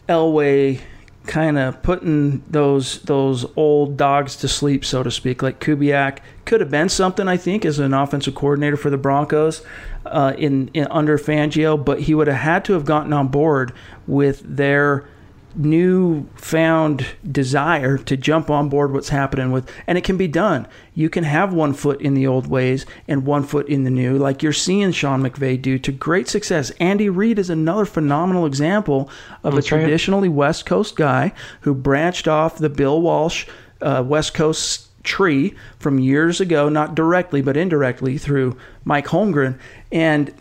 Elway kind of putting those those old dogs to sleep, so to speak. Like Kubiak could have been something, I think, as an offensive coordinator for the Broncos uh, in, in under Fangio, but he would have had to have gotten on board with their newfound desire to jump on board what's happening with and it can be done. You can have one foot in the old ways and one foot in the new like you're seeing sean mcvay do to great success. Andy reid is another phenomenal example of That's a traditionally west coast guy who branched off the bill walsh uh, west coast tree from years ago not directly but indirectly through mike holmgren. And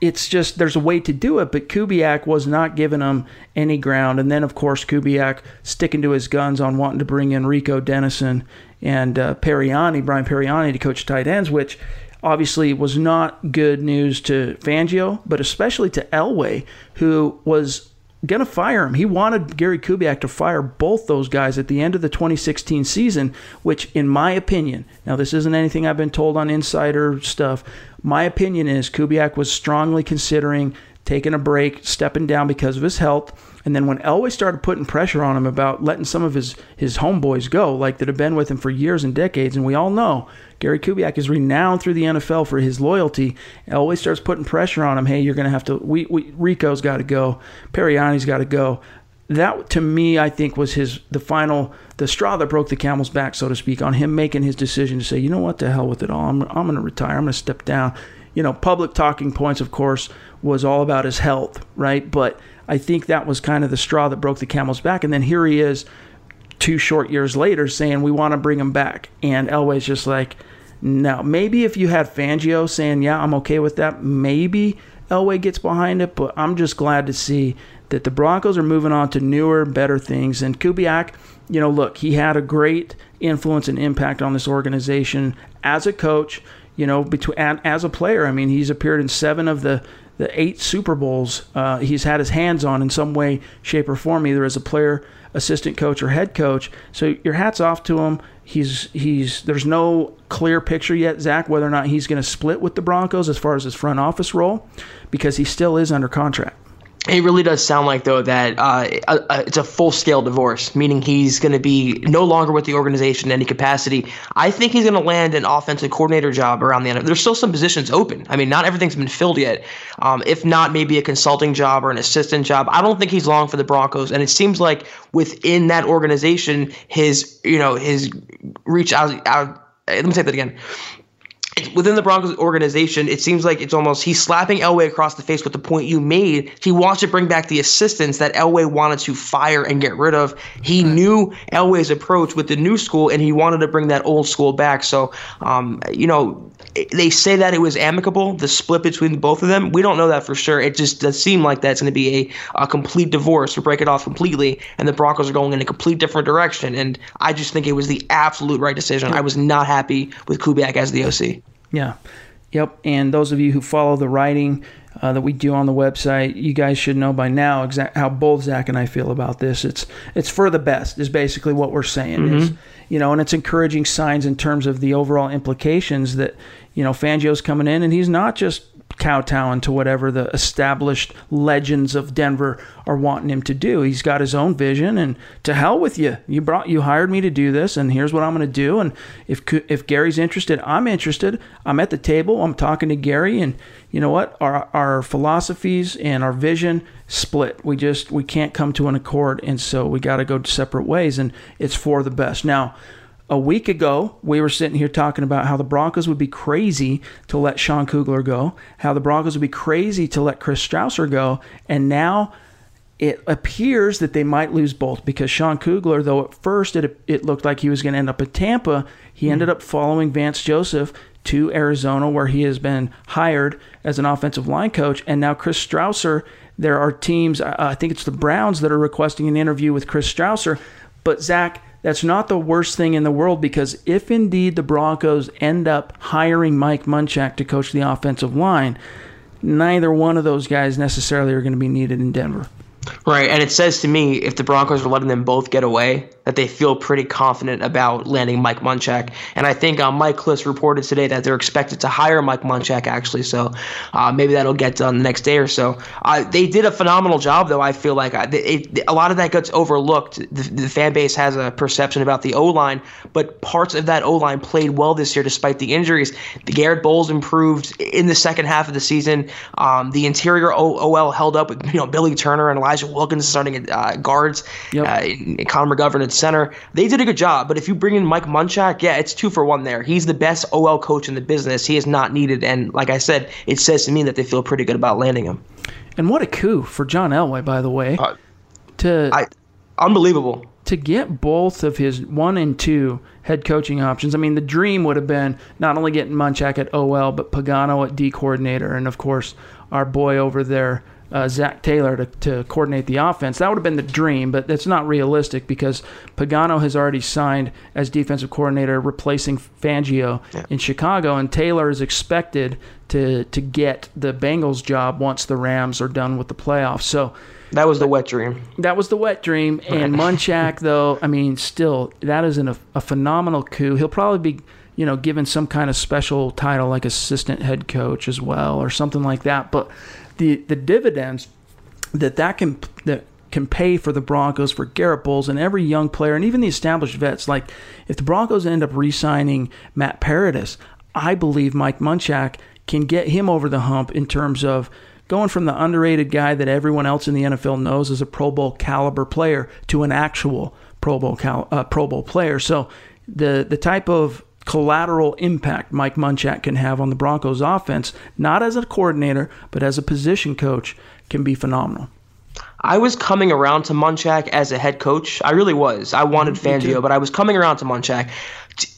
it's just there's a way to do it, but Kubiak was not giving them any ground. And then, of course, Kubiak sticking to his guns on wanting to bring in Rico Dennison and uh, Pariani, Brian Pariani, to coach tight ends, which obviously was not good news to Fangio, but especially to Elway, who was going to fire him. He wanted Gary Kubiak to fire both those guys at the end of the 2016 season, which, in my opinion, now this isn't anything I've been told on insider stuff. My opinion is Kubiak was strongly considering taking a break, stepping down because of his health. And then when Elway started putting pressure on him about letting some of his, his homeboys go, like that have been with him for years and decades, and we all know Gary Kubiak is renowned through the NFL for his loyalty. Elway starts putting pressure on him. Hey, you're going to have to. We, we Rico's got to go. Pariani's got to go. That to me, I think, was his the final the straw that broke the camel's back, so to speak, on him making his decision to say, you know what, the hell with it all. I'm I'm going to retire. I'm going to step down. You know, public talking points, of course, was all about his health, right? But I think that was kind of the straw that broke the camel's back. And then here he is, two short years later, saying we want to bring him back, and Elway's just like, no. Maybe if you had Fangio saying, yeah, I'm okay with that, maybe Elway gets behind it. But I'm just glad to see that the Broncos are moving on to newer, better things. And Kubiak, you know, look, he had a great influence and impact on this organization as a coach. You know, between as a player, I mean, he's appeared in seven of the the eight Super Bowls uh, he's had his hands on in some way, shape, or form, either as a player, assistant coach, or head coach. So your hats off to him. He's he's there's no clear picture yet, Zach, whether or not he's going to split with the Broncos as far as his front office role, because he still is under contract. It really does sound like though that uh, it's a full scale divorce, meaning he's going to be no longer with the organization in any capacity. I think he's going to land an offensive coordinator job around the end. There's still some positions open. I mean, not everything's been filled yet. Um, if not, maybe a consulting job or an assistant job. I don't think he's long for the Broncos, and it seems like within that organization, his you know his reach out. out let me say that again within the Broncos organization, it seems like it's almost he's slapping Elway across the face with the point you made. He wants to bring back the assistants that Elway wanted to fire and get rid of. He knew Elway's approach with the new school, and he wanted to bring that old school back. So, um, you know, they say that it was amicable, the split between both of them. We don't know that for sure. It just does seem like that's going to be a, a complete divorce or break it off completely, and the Broncos are going in a complete different direction. And I just think it was the absolute right decision. I was not happy with Kubiak as the OC. Yeah. Yep. And those of you who follow the writing uh, that we do on the website, you guys should know by now exact how both Zach and I feel about this. It's it's for the best is basically what we're saying. Mm-hmm. Is, you know, and it's encouraging signs in terms of the overall implications that you know Fangio's coming in and he's not just kowtowing to whatever the established legends of Denver are wanting him to do. He's got his own vision, and to hell with you. You brought, you hired me to do this, and here's what I'm going to do. And if if Gary's interested, I'm interested. I'm at the table. I'm talking to Gary, and you know what? Our our philosophies and our vision split. We just we can't come to an accord, and so we got to go separate ways, and it's for the best. Now a week ago, we were sitting here talking about how the Broncos would be crazy to let Sean Kugler go, how the Broncos would be crazy to let Chris Strausser go, and now it appears that they might lose both because Sean Kugler, though at first it, it looked like he was going to end up at Tampa, he mm ended up following Vance Joseph to Arizona, where he has been hired as an offensive line coach, and now Chris Strausser. There are teams, I think it's the Browns, that are requesting an interview with Chris Strausser. But Zach, that's not the worst thing in the world because if indeed the Broncos end up hiring Mike Munchak to coach the offensive line, neither one of those guys necessarily are going to be needed in Denver. Right, and it says to me if the Broncos are letting them both get away, that they feel pretty confident about landing Mike Munchak. And I think uh, Mike Klis reported today that they're expected to hire Mike Munchak actually, so uh, maybe that'll get done the next day or so. Uh, they did a phenomenal job, though. I feel like it, it, a lot of that gets overlooked. The, the fan base has a perception about the O line, but parts of that O line played well this year despite the injuries. The Garett Bolles improved in the second half of the season. Um, the interior o- OL held up with you know Billy Turner and Elijah Wilkins starting at uh, guards, yep. uh, Connor McGovern at center. They did a good job, but if you bring in Mike Munchak, yeah, it's two for one there. He's the best OL coach in the business. He is not needed, and like I said, it says to me that they feel pretty good about landing him. And what a coup for John Elway, by the way. Uh, to I, unbelievable to get both of his one and two head coaching options. I mean, the dream would have been not only getting Munchak at OL, but Pagano at D coordinator, and of course our boy over there uh, Zac Taylor to, to coordinate the offense. That would have been the dream, but that's not realistic because Pagano has already signed as defensive coordinator, replacing Fangio yeah. in Chicago, and Taylor is expected to to get the Bengals job once the Rams are done with the playoffs. So. That was the wet dream. That was the wet dream. (laughs) And Munchak, though, I mean, still, that is an, a, a phenomenal coup. He'll probably be you know, given some kind of special title like assistant head coach as well or something like that. But the the dividends that that can that can pay for the Broncos for Garett Bolles and every young player and even the established vets. Like if the Broncos end up re-signing Matt Paradis, I believe Mike Munchak can get him over the hump in terms of going from the underrated guy that everyone else in the NFL knows as a Pro Bowl caliber player to an actual Pro Bowl cal- uh, Pro Bowl player. So the the type of collateral impact Mike Munchak can have on the Broncos offense, not as a coordinator, but as a position coach, can be phenomenal. I was coming around to Munchak as a head coach. I really was. I wanted Fangio, but I was coming around to Munchak.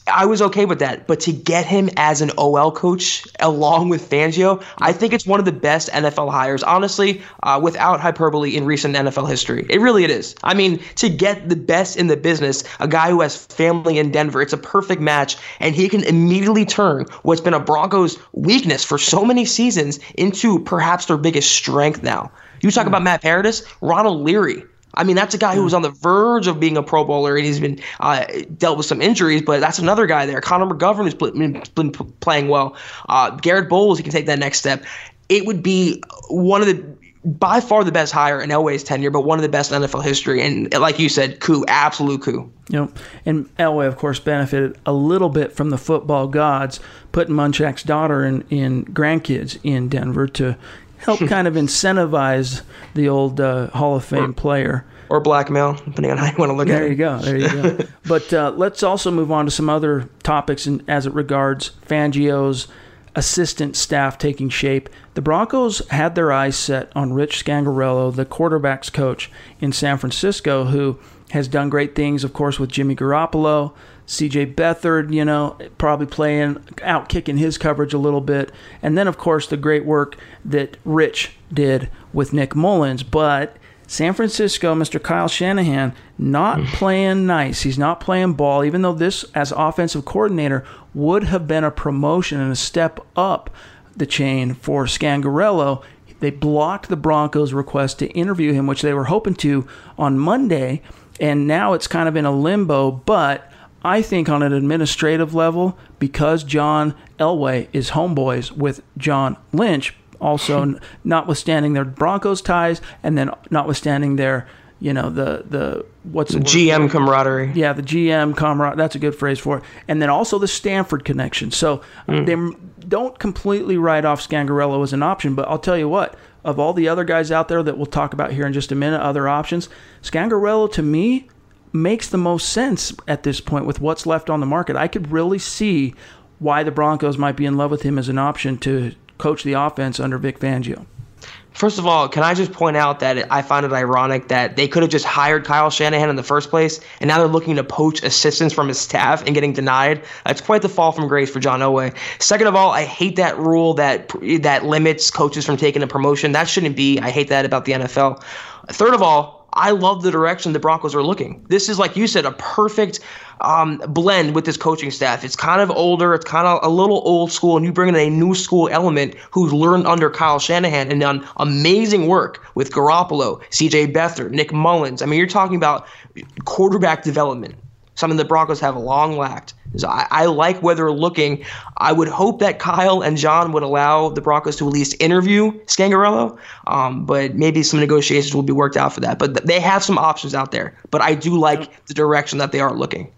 I was okay with that, but to get him as an OL coach along with Fangio, I think it's one of the best NFL hires, honestly, uh, without hyperbole in recent NFL history. It really it is. I mean, to get the best in the business, a guy who has family in Denver, it's a perfect match, and he can immediately turn what's been a Broncos weakness for so many seasons into perhaps their biggest strength now. You talk about Matt Paradis, Ronald Leary I mean, that's a guy who was on the verge of being a Pro Bowler, and he's been uh, dealt with some injuries. But that's another guy there. Connor McGovern has been, been playing well. Uh, Garett Bolles, he can take that next step. It would be one of the by far the best hire in Elway's tenure, but one of the best in NFL history. And like you said, coup, absolute coup. Know, and Elway, of course, benefited a little bit from the football gods putting Munchak's daughter and, and grandkids in Denver to help (laughs) kind of incentivize the old uh, Hall of Fame or, player. Or blackmail, depending on how you want to look there at it. There you go. There you go. (laughs) but uh, let's also move on to some other topics in, as it regards Fangio's assistant staff taking shape. The Broncos had their eyes set on Rich Scangarello, the quarterback's coach in San Francisco, who has done great things, of course, with Jimmy Garoppolo. CJ Beathard, you know, probably playing out kicking his coverage a little bit. And then, of course, the great work that Rich did with Nick Mullens. But San Francisco, Mr. Kyle Shanahan, not (laughs) playing nice. He's not playing ball, even though this, as offensive coordinator, would have been a promotion and a step up the chain for Scangarello. They blocked the Broncos' request to interview him, which they were hoping to on Monday. And now it's kind of in a limbo, but I think on an administrative level, because John Elway is homeboys with John Lynch, also (laughs) notwithstanding their Broncos ties, and then notwithstanding their, you know, the the what's the, GM camaraderie. Yeah, the GM camaraderie. That's a good phrase for it. And then also the Stanford connection. So mm. they don't completely write off Scangarello as an option, but I'll tell you what. Of all the other guys out there that we'll talk about here in just a minute, other options, Scangarello to me makes the most sense at this point with what's left on the market. I could really see why the Broncos might be in love with him as an option to coach the offense under Vic Fangio. First of all, can I just point out that I find it ironic that they could have just hired Kyle Shanahan in the first place, and now they're looking to poach assistants from his staff and getting denied. It's quite the fall from grace for John Elway. Second of all, I hate that rule that that limits coaches from taking a promotion. That shouldn't be. I hate that about the NFL. Third of all, I love the direction the Broncos are looking. This is, like you said, a perfect um, blend with this coaching staff. It's kind of older, it's kind of a little old school, and you bring in a new school element who's learned under Kyle Shanahan and done amazing work with Garoppolo, CJ Beathard, Nick Mullens. I mean, you're talking about quarterback development, something the Broncos have long lacked. So I, I, like where they're looking. I would hope that Kyle and John would allow the Broncos to at least interview Scangarello, um, but maybe some negotiations will be worked out for that. But they have some options out there. But I do like the direction that they are looking.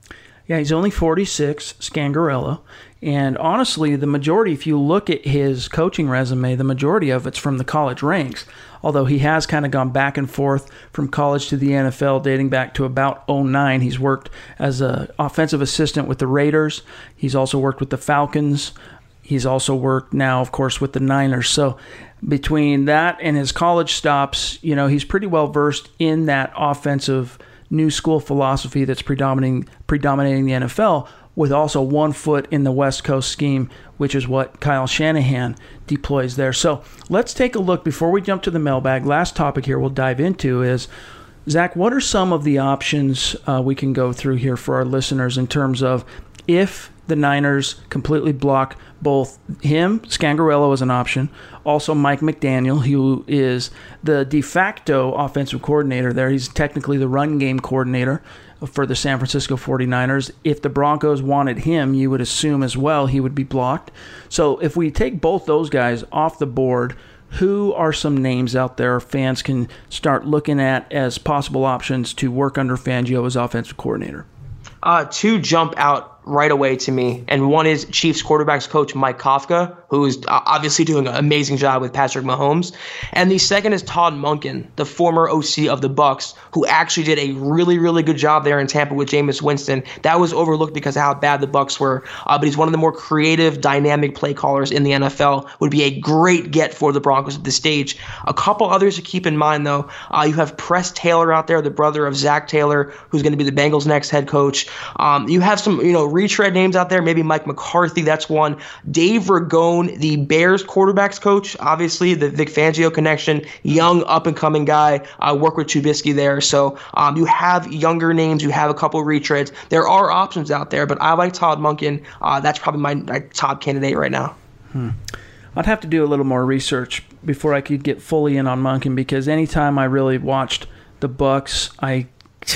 Yeah, he's only 46, Scangarello. And honestly, the majority, if you look at his coaching resume, the majority of it's from the college ranks. Although he has kind of gone back and forth from college to the NFL, dating back to about 09. He's worked as an offensive assistant with the Raiders. He's also worked with the Falcons. He's also worked now, of course, with the Niners. So between that and his college stops, you know, he's pretty well versed in that offensive new school philosophy that's predominating predominating the NFL. With also one foot in the West Coast scheme, which is what Kyle Shanahan deploys there. So let's take a look before we jump to the mailbag. Last topic here we'll dive into is Zach, what are some of the options uh, we can go through here for our listeners in terms of if the Niners completely block both him, Scangarello as an option, also Mike McDaniel, who is the de facto offensive coordinator there. He's technically the run game coordinator for the San Francisco 49ers. If the Broncos wanted him, you would assume as well he would be blocked. So if we take both those guys off the board, who are some names out there fans can start looking at as possible options to work under Fangio as offensive coordinator? Uh, two jump out right away to me. And one is Chiefs quarterbacks coach Mike Kafka, who is obviously doing an amazing job with Patrick Mahomes. And the second is Todd Monken, the former OC of the Bucs, who actually did a really, really good job there in Tampa with Jameis Winston. That was overlooked because of how bad the Bucs were. Uh, but he's one of the more creative, dynamic play callers in the NFL. Would be a great get for the Broncos at this stage. A couple others to keep in mind, though. Uh, you have Press Taylor out there, the brother of Zac Taylor, who's going to be the Bengals' next head coach. Um, you have some, you know, retread names out there. Maybe Mike McCarthy, that's one. Dave Ragone, the Bears quarterbacks coach, obviously the Vic Fangio connection, young up and coming guy. I uh, work with Trubisky there, so um, you have younger names. You have a couple retreads. There are options out there, but I like Todd Monken. Uh, that's probably my, my, top candidate right now. Hmm. I'd have to do a little more research before I could get fully in on Monken because anytime I really watched the Bucs, I,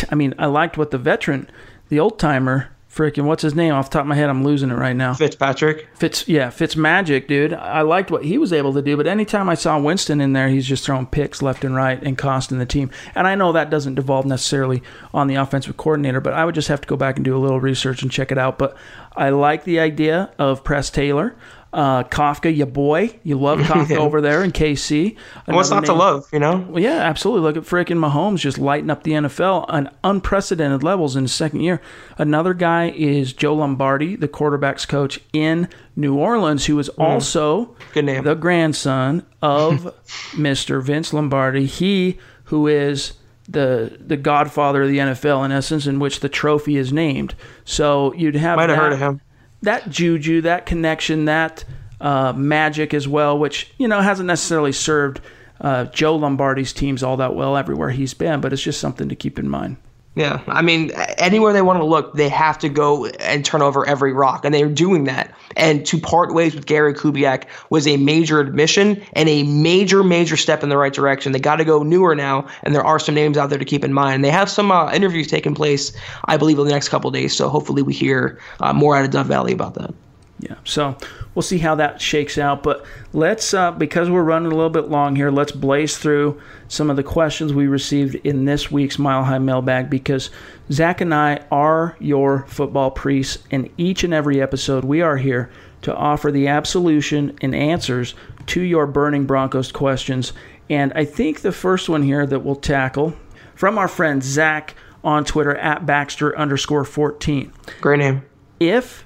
I mean, I liked what the veteran, the old timer freaking what's his name? Off the top of my head i'm losing it right now. Fitzpatrick? Fitz yeah fitz magic dude. I liked what he was able to do but anytime i saw winston in there he's just throwing picks left and right and costing the team. And i know that doesn't devolve necessarily on the offensive coordinator but i would just have to go back and do a little research and check it out. But i like the idea of press taylor uh, Kafka, your boy. You love (laughs) Kafka over there in KC. Another What's not name. to love, you know? Well, yeah, absolutely. Look at freaking Mahomes just lighting up the NFL on unprecedented levels in his second year. Another guy is Joe Lombardi, the quarterbacks coach in New Orleans, who is mm. also the grandson of (laughs) Mr. Vince Lombardi. He who is the the godfather of the NFL in essence, in which the trophy is named. So you'd have might have heard of him that juju, that connection, that uh, magic as well, which you know hasn't necessarily served uh, Joe Lombardi's teams all that well everywhere he's been, but it's just something to keep in mind. Yeah, I mean, anywhere they want to look, they have to go and turn over every rock, and they're doing that. And to part ways with Gary Kubiak was a major admission and a major, major step in the right direction. They got to go newer now, and there are some names out there to keep in mind. They have some uh, interviews taking place, I believe, in the next couple days. So hopefully, we hear uh, more out of Dove Valley about that. Yeah. So we'll see how that shakes out. But let's, uh, because we're running a little bit long here, let's blaze through some of the questions we received in this week's Mile High Mailbag because Zach and I are your football priests, and each and every episode we are here to offer the absolution and answers to your burning Broncos questions. And I think the first one here that we'll tackle from our friend Zach on Twitter at Baxter underscore 14. Great name. If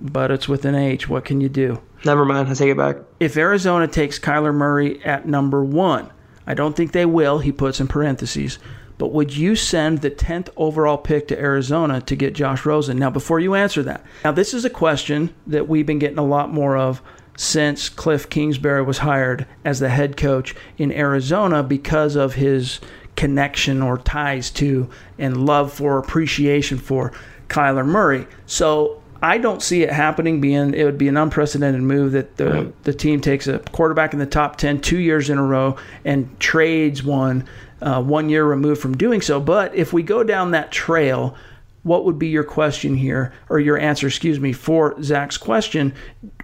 but it's with an H. What can you do? Never mind. I take it back. If Arizona takes Kyler Murray at number one, I don't think they will, he puts in parentheses, but would you send the 10th overall pick to Arizona to get Josh Rosen? Now, before you answer that, now this is a question that we've been getting a lot more of since Cliff Kingsbury was hired as the head coach in Arizona because of his connection or ties to and love for appreciation for Kyler Murray. So I don't see it happening. Being it would be an unprecedented move that the the team takes a quarterback in the top 10 two years in a row and trades one uh, one year removed from doing so. But if we go down that trail, what would be your question here, or your answer, excuse me, for Zach's question?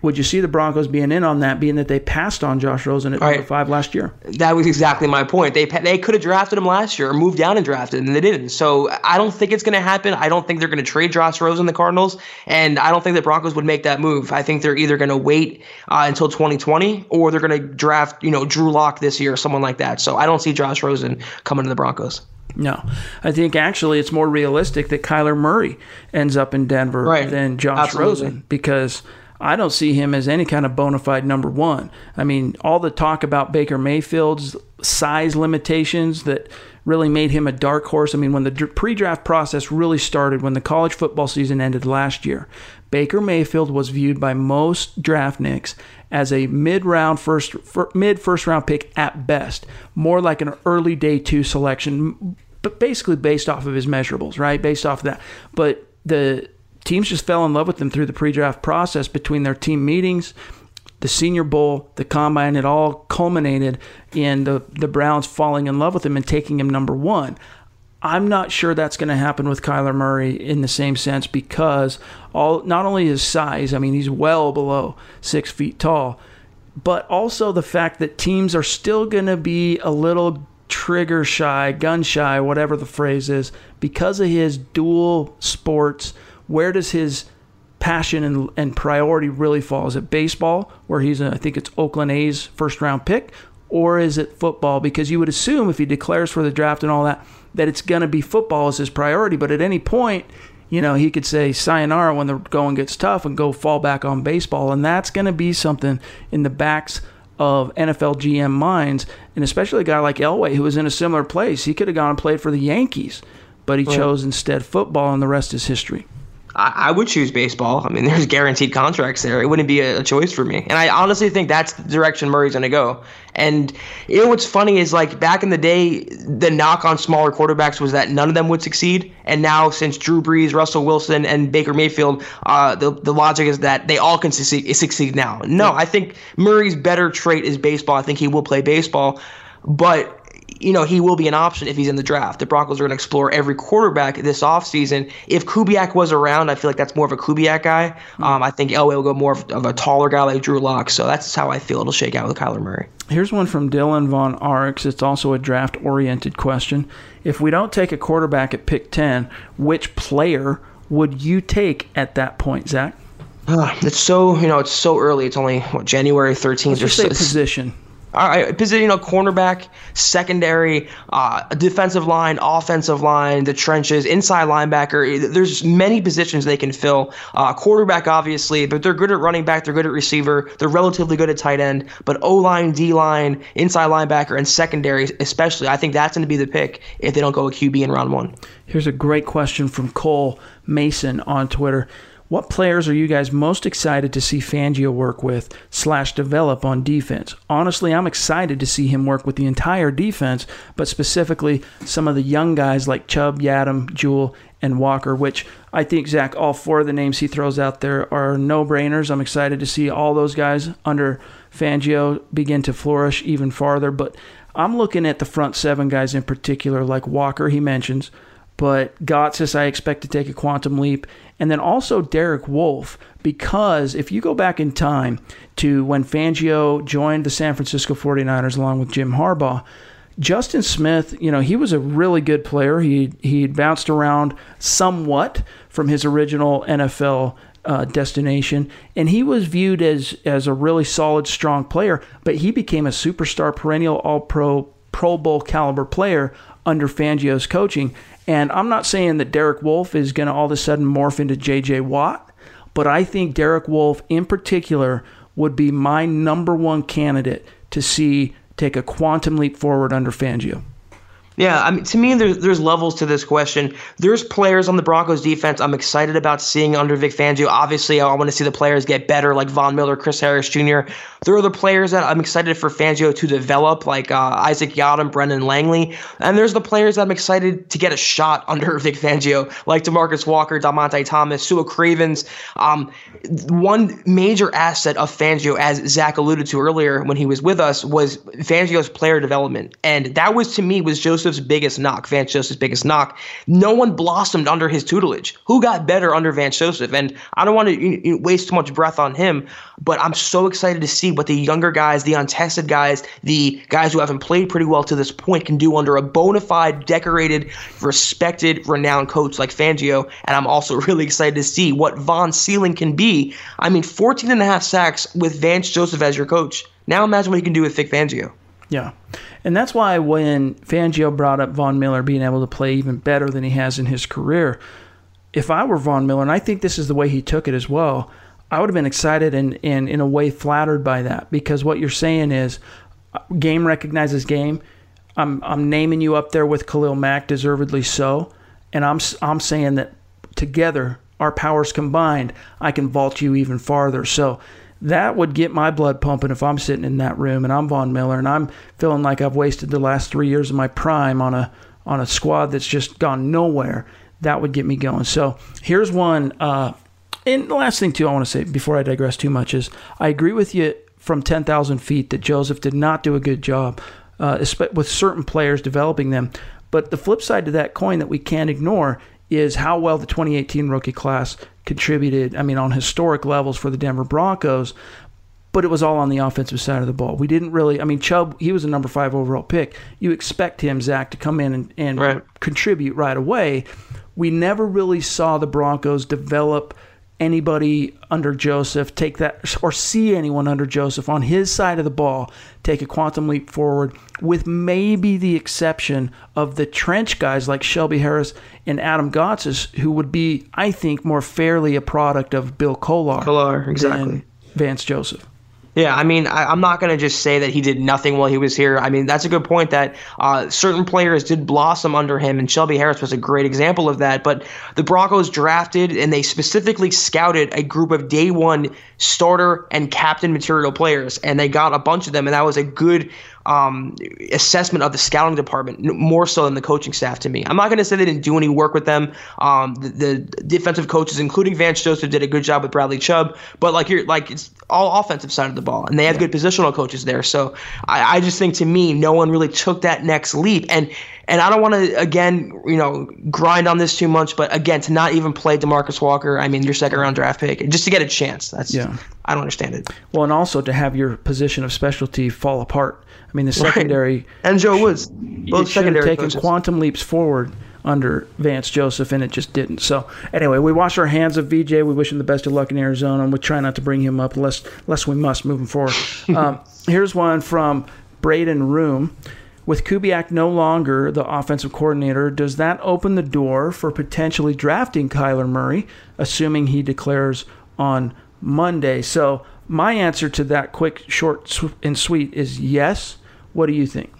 Would you see the Broncos being in on that, being that they passed on Josh Rosen at right. number five last year? That was exactly my point. They they could have drafted him last year or moved down and drafted, and they didn't. So I don't think it's going to happen. I don't think they're going to trade Josh Rosen, the Cardinals, and I don't think the Broncos would make that move. I think they're either going to wait uh, until 2020 or they're going to draft, you know, Drew Lock this year or someone like that. So I don't see Josh Rosen coming to the Broncos. No, I think actually it's more realistic that Kyler Murray ends up in Denver right. than Josh Absolutely. Rosen because I don't see him as any kind of bona fide number one. I mean, all the talk about Baker Mayfield's size limitations that really made him a dark horse. I mean, when the pre draft process really started, when the college football season ended last year, Baker Mayfield was viewed by most draft nicks as a mid round first, mid first round pick at best, more like an early day two selection, but basically based off of his measurables, right? Based off of that. But the teams just fell in love with him through the pre-draft process between their team meetings, the Senior Bowl, the combine. It all culminated in the the Browns falling in love with him and taking him number one. I'm not sure that's going to happen with Kyler Murray in the same sense because all not only his size, I mean he's well below six feet tall, but also the fact that teams are still going to be a little trigger shy, gun shy, whatever the phrase is, because of his dual sports where does his passion and, and priority really fall? Is it baseball, where he's, a, I think it's Oakland A's first round pick, or is it football? Because you would assume if he declares for the draft and all that, that it's going to be football as his priority. But at any point, you know, he could say sayonara when the going gets tough and go fall back on baseball. And that's going to be something in the backs of NFL GM minds, and especially a guy like Elway, who was in a similar place. He could have gone and played for the Yankees, but he right. chose instead football, and the rest is history. I, I, would choose baseball. I mean, (laughs) there's guaranteed contracts there. It wouldn't be a, a choice for me. And I honestly think that's the direction Murray's going to go. And you know what's funny is like back in the day, the knock on smaller quarterbacks was that none of them would succeed. And now since Drew Brees, Russell Wilson, and Baker Mayfield, uh, the the logic is that they all can succeed, succeed now. No, I think Murray's better trait is baseball. I think he will play baseball, but you know, he will be an option if he's in the draft. The Broncos are going to explore every quarterback this offseason. If Kubiak was around, I feel like that's more of a Kubiak guy. Hmm. Um, I think Elway will go more of, of, a taller guy like Drew Lock. So that's how I feel it'll shake out with Kyler Murray. Here's one from Dylan Von Arx. It's also a draft oriented question. If we don't take a quarterback at pick 10, which player would you take at that point, Zach? Uh, (sighs) it's so you know it's so early. It's only what, January 13th. Let's just say position. Right, position, you know, cornerback, secondary, uh, defensive line, offensive line, the trenches, inside linebacker. There's many positions they can fill. Uh, quarterback, obviously, but they're good at running back. They're good at receiver. They're relatively good at tight end. But O line, D line, inside linebacker, and secondary, especially, I think that's going to be the pick if they don't go a QB in round one. Here's a great question from Cole Mason on Twitter. What players are you guys most excited to see Fangio work with slash develop on defense? Honestly, I'm excited to see him work with the entire defense, but specifically some of the young guys like Chubb, Yiadom, Jewell, and Walker, which I think, Zach, all four of the names he throws out there are no brainers. I'm excited to see all those guys under Fangio begin to flourish even farther. But I'm looking at the front seven guys in particular, like Walker, he mentions, but Gotsis, I expect to take a quantum leap. And then also Derek Wolfe, because if you go back in time to when Fangio joined the San Francisco 49ers along with Jim Harbaugh, Justin Smith, you know, he was a really good player. He he bounced around somewhat from his original NFL uh, destination, and he was viewed as as a really solid, strong player. But he became a superstar, perennial All Pro, Pro Bowl caliber player under Fangio's coaching. And I'm not saying that Derek Wolfe is going to all of a sudden morph into J.J. Watt, but I think Derek Wolfe in particular would be my number one candidate to see take a quantum leap forward under Fangio. Yeah, I mean, to me, there's there's levels to this question. There's players on the Broncos defense I'm excited about seeing under Vic Fangio. Obviously, I want to see the players get better, like Von Miller, Chris Harris Jr. There are the players that I'm excited for Fangio to develop, like uh, Isaac Yiadom, Brendan Langley, and there's the players that I'm excited to get a shot (laughs) under Vic Fangio, like Demarcus Walker, Dymonte Thomas, Sua Cravens. Um, one major asset of Fangio, as Zach alluded to earlier when he was with us, was Fangio's player development, and that was to me was Joseph Joseph's biggest knock, Vance Joseph's biggest knock. No one blossomed under his tutelage. Who got better under Vance Joseph? And I don't want to waste too much breath on him, but I'm so excited to see what the younger guys, the untested guys, the guys who haven't played pretty well to this point can do under a bona fide, decorated, respected, renowned coach like Fangio. And I'm also (laughs) really excited to see what Von's ceiling can be. I mean, 14 and a half sacks with Vance Joseph as your coach. Now imagine what he can do with Vic Fangio. Yeah. And that's why when Fangio brought up Von Miller being able to play even better than he has in his career, if I were Von Miller, and I think this is the way he took it as well, I would have been excited and, and in a way flattered by that because what you're saying is uh, game recognizes game. I'm, I'm naming you up there with Khalil Mack, deservedly so. And I'm, I'm saying that together, our powers combined, I can vault you even farther. So that would get my blood pumping if I'm sitting in that room and I'm Von Miller and I'm feeling like I've wasted the last three years of my prime on a on a squad that's just gone nowhere. That would get me going. So here's one. Uh, and the last thing too, I want to say before I digress too much is I agree with you from ten thousand feet that Joseph did not do a good job uh, with certain players developing them. But the flip side to that coin that we can't ignore is how well the 2018 rookie class contributed, I mean, on historic levels for the Denver Broncos, but it was all on the offensive side of the ball. We didn't really, I mean, Chubb, he was a number five overall pick. You expect him, Zach, to come in and, and right. contribute right away. We never really saw the Broncos develop anybody under Joseph take that or see anyone under Joseph on his side of the ball take a quantum leap forward, with maybe the exception of the trench guys like Shelby Harris and Adam Gotsis, who would be, I think, more fairly a product of Bill Kollar, Kollar exactly. than Vance Joseph. Yeah, I mean, I, am not going to just say that he did nothing while he was here. I mean, that's a good point that uh, certain players did blossom under him, and Shelby Harris was a great example of that. But the Broncos drafted and they specifically scouted a group of day one starter and captain material players, and they got a bunch of them, and that was a good um, assessment of the scouting department more so than the coaching staff to me. I'm not going to say they didn't do any work with them. Um, the, the, defensive coaches, including Vance Joseph, did a good job with Bradley Chubb, but like you're like it's all offensive side of the ball, and they have yeah. good positional coaches there. So I, I just think to me, no one really took that next leap, and and I don't want to again, you know, grind on this too much, but again, to not even play Demarcus Walker, I mean, your second round draft pick, just to get a chance. That's yeah. I don't understand it. Well, and also to have your position of specialty fall apart I mean, the secondary right. and Joe Woods both secondary taken coaches. quantum leaps forward under Vance Joseph, and it just didn't. So anyway, we wash our hands of VJ. We wish him the best of luck in Arizona, and we try not to bring him up unless unless we must moving forward. (laughs) um, here's one from Braden Room. With Kubiak no longer the offensive coordinator, does that open the door for potentially drafting Kyler Murray, assuming he declares on Monday? So my answer to that quick, short, and sweet is yes. What do you think?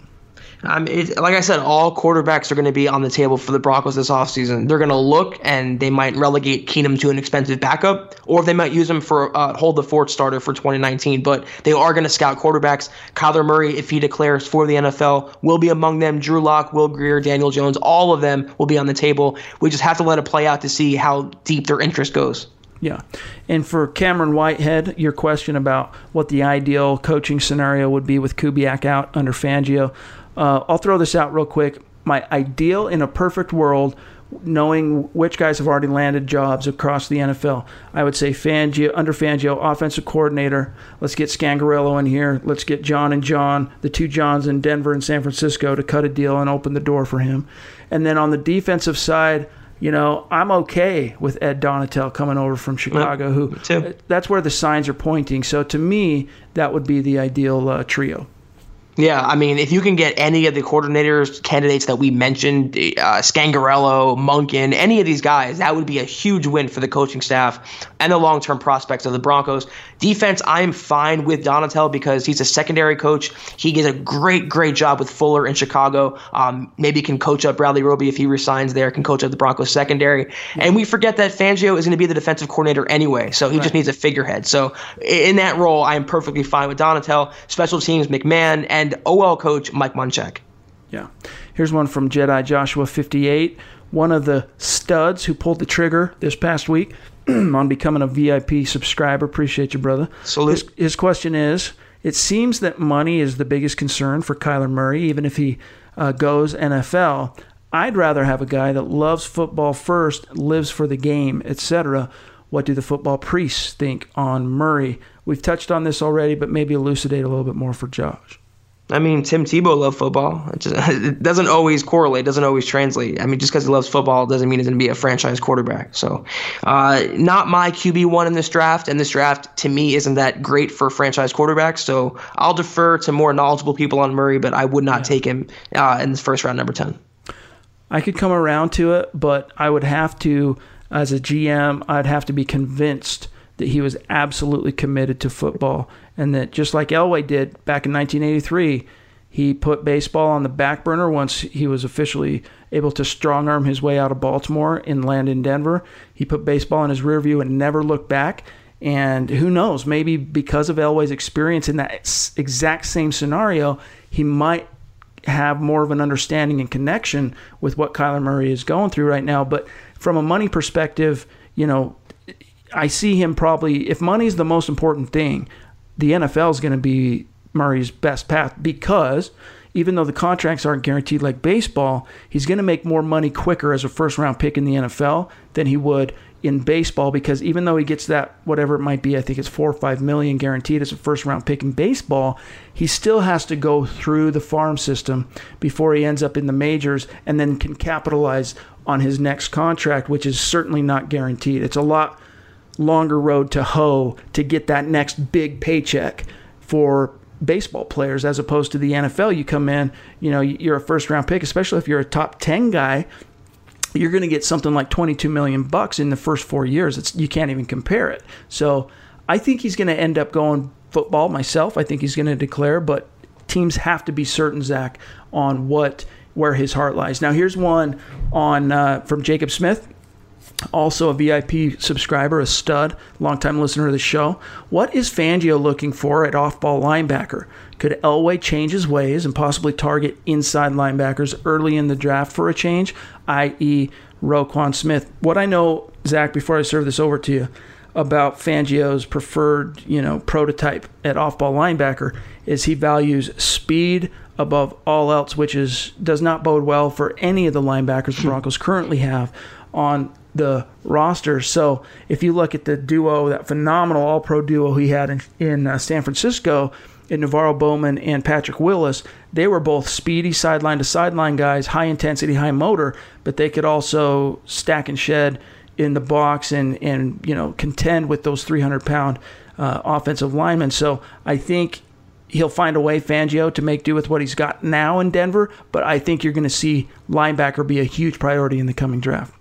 Um, it, like I said, all quarterbacks are going to be on the table for the Broncos this offseason. They're going to look and they might relegate Keenum to an expensive backup, or they might use him for uh, hold the fort starter for 2019. But they are going to scout quarterbacks. Kyler Murray, if he declares for the NFL, will be among them. Drew Lock, Will Grier, Daniel Jones, all of them will be on the table. We just have to let it play out to see how deep their interest goes. Yeah. And for Cameron Whitehead, your question about what the ideal coaching scenario would be with Kubiak out under Fangio, uh, I'll throw this out real quick. My ideal in a perfect world, knowing which guys have already landed jobs across the NFL, I would say Fangio, under Fangio, offensive coordinator. Let's get Scangarello in here. Let's get John and John, the two Johns in Denver and San Francisco, to cut a deal and open the door for him. And then on the defensive side, you know, I'm okay with Ed Donatell coming over from Chicago. who that's where the signs are pointing. So to me, that would be the ideal uh, trio. Yeah, I mean, if you can get any of the coordinators candidates that we mentioned, uh, Scangarello, Monken, any of these guys, that would be a huge win for the coaching staff and the long-term prospects of the Broncos. Defense, I'm fine with Donatell because he's a secondary coach. He did a great, great job with Fuller in Chicago. Um, maybe can coach up Bradley Roby if he resigns there. Can coach up the Broncos secondary. And we forget that Fangio is going to be the defensive coordinator anyway, so he right. just needs a figurehead. So in that role, I am perfectly fine with Donatell. Special teams, McMahon, and and OL coach Mike Munchak. Yeah. Here's one from Jedi Joshua 58, one of the studs who pulled the trigger this past week (clears throat) on becoming a VIP subscriber. Appreciate you, brother. Salute. His, his question is It seems that money is the biggest concern for Kyler Murray, even if he uh, goes NFL. I'd rather have a guy that loves football first, lives for the game, etc. What do the football priests think on Murray? We've touched on this already, but maybe elucidate a little bit more for Josh. I mean, Tim Tebow loved football. It, just, (laughs) it doesn't always correlate, doesn't always translate. I mean, just because he loves football doesn't mean he's going to be a franchise quarterback. So, uh, not my QB one in this draft, and this draft to me isn't that great for franchise quarterbacks. So, I'll defer to more knowledgeable people on Murray, but I would not yeah. take him uh, in the first round, number ten. I could come around to it, but I would have to, as a GM, I'd have to be convinced that he was absolutely committed to football, and that just like Elway did back in 1983, he put baseball on the back burner once he was officially able to strong arm his way out of Baltimore and land in Denver. He put baseball in his rear view and never looked back. And who knows, maybe because of Elway's experience in that exact same scenario, he might have more of an understanding and connection with what Kyler Murray is going through right now. But from a money perspective, you know, I see him probably, if money is the most important thing, the NFL is going to be Murray's best path because even though the contracts aren't guaranteed like baseball, he's going to make more money quicker as a first round pick in the NFL than he would in baseball because even though he gets that whatever it might be, I think it's four or five million guaranteed as a first round pick in baseball, he still has to go through the farm system before he ends up in the majors and then can capitalize on his next contract, which is certainly not guaranteed. It's a lot longer road to hoe to get that next big paycheck for baseball players as opposed to the NFL. You come in, you know, you're a first round pick, especially if you're a top 10 guy, you're going to get something like 22 million bucks in the first 4 years. It's you can't even compare it. So, I think he's going to end up going football myself. I think he's going to declare, but teams have to be certain Zach on what where his heart lies. Now, here's one on uh, from Jacob Smith also a VIP subscriber, a stud, longtime listener of the show. What is Fangio looking for at off ball linebacker? Could Elway change his ways and possibly target inside linebackers early in the draft for a change, i.e., Roquan Smith? What I know, Zach, before I serve this over to you, about Fangio's preferred, you know, prototype at off-ball linebacker is he values speed above all else, which is does not bode well for any of the linebackers the hmm. Broncos currently have on the roster. So if you look at the duo, that phenomenal All Pro duo he had in, in uh, San Francisco, in NaVorro Bowman and Patrick Willis, they were both speedy sideline to sideline guys, high intensity, high motor, but they could also stack and shed in the box and and you know contend with those 300 pound uh, offensive linemen. So I think he'll find a way, Fangio, to make do with what he's got now in Denver. But I think you're going to see linebacker be a huge priority in the coming draft.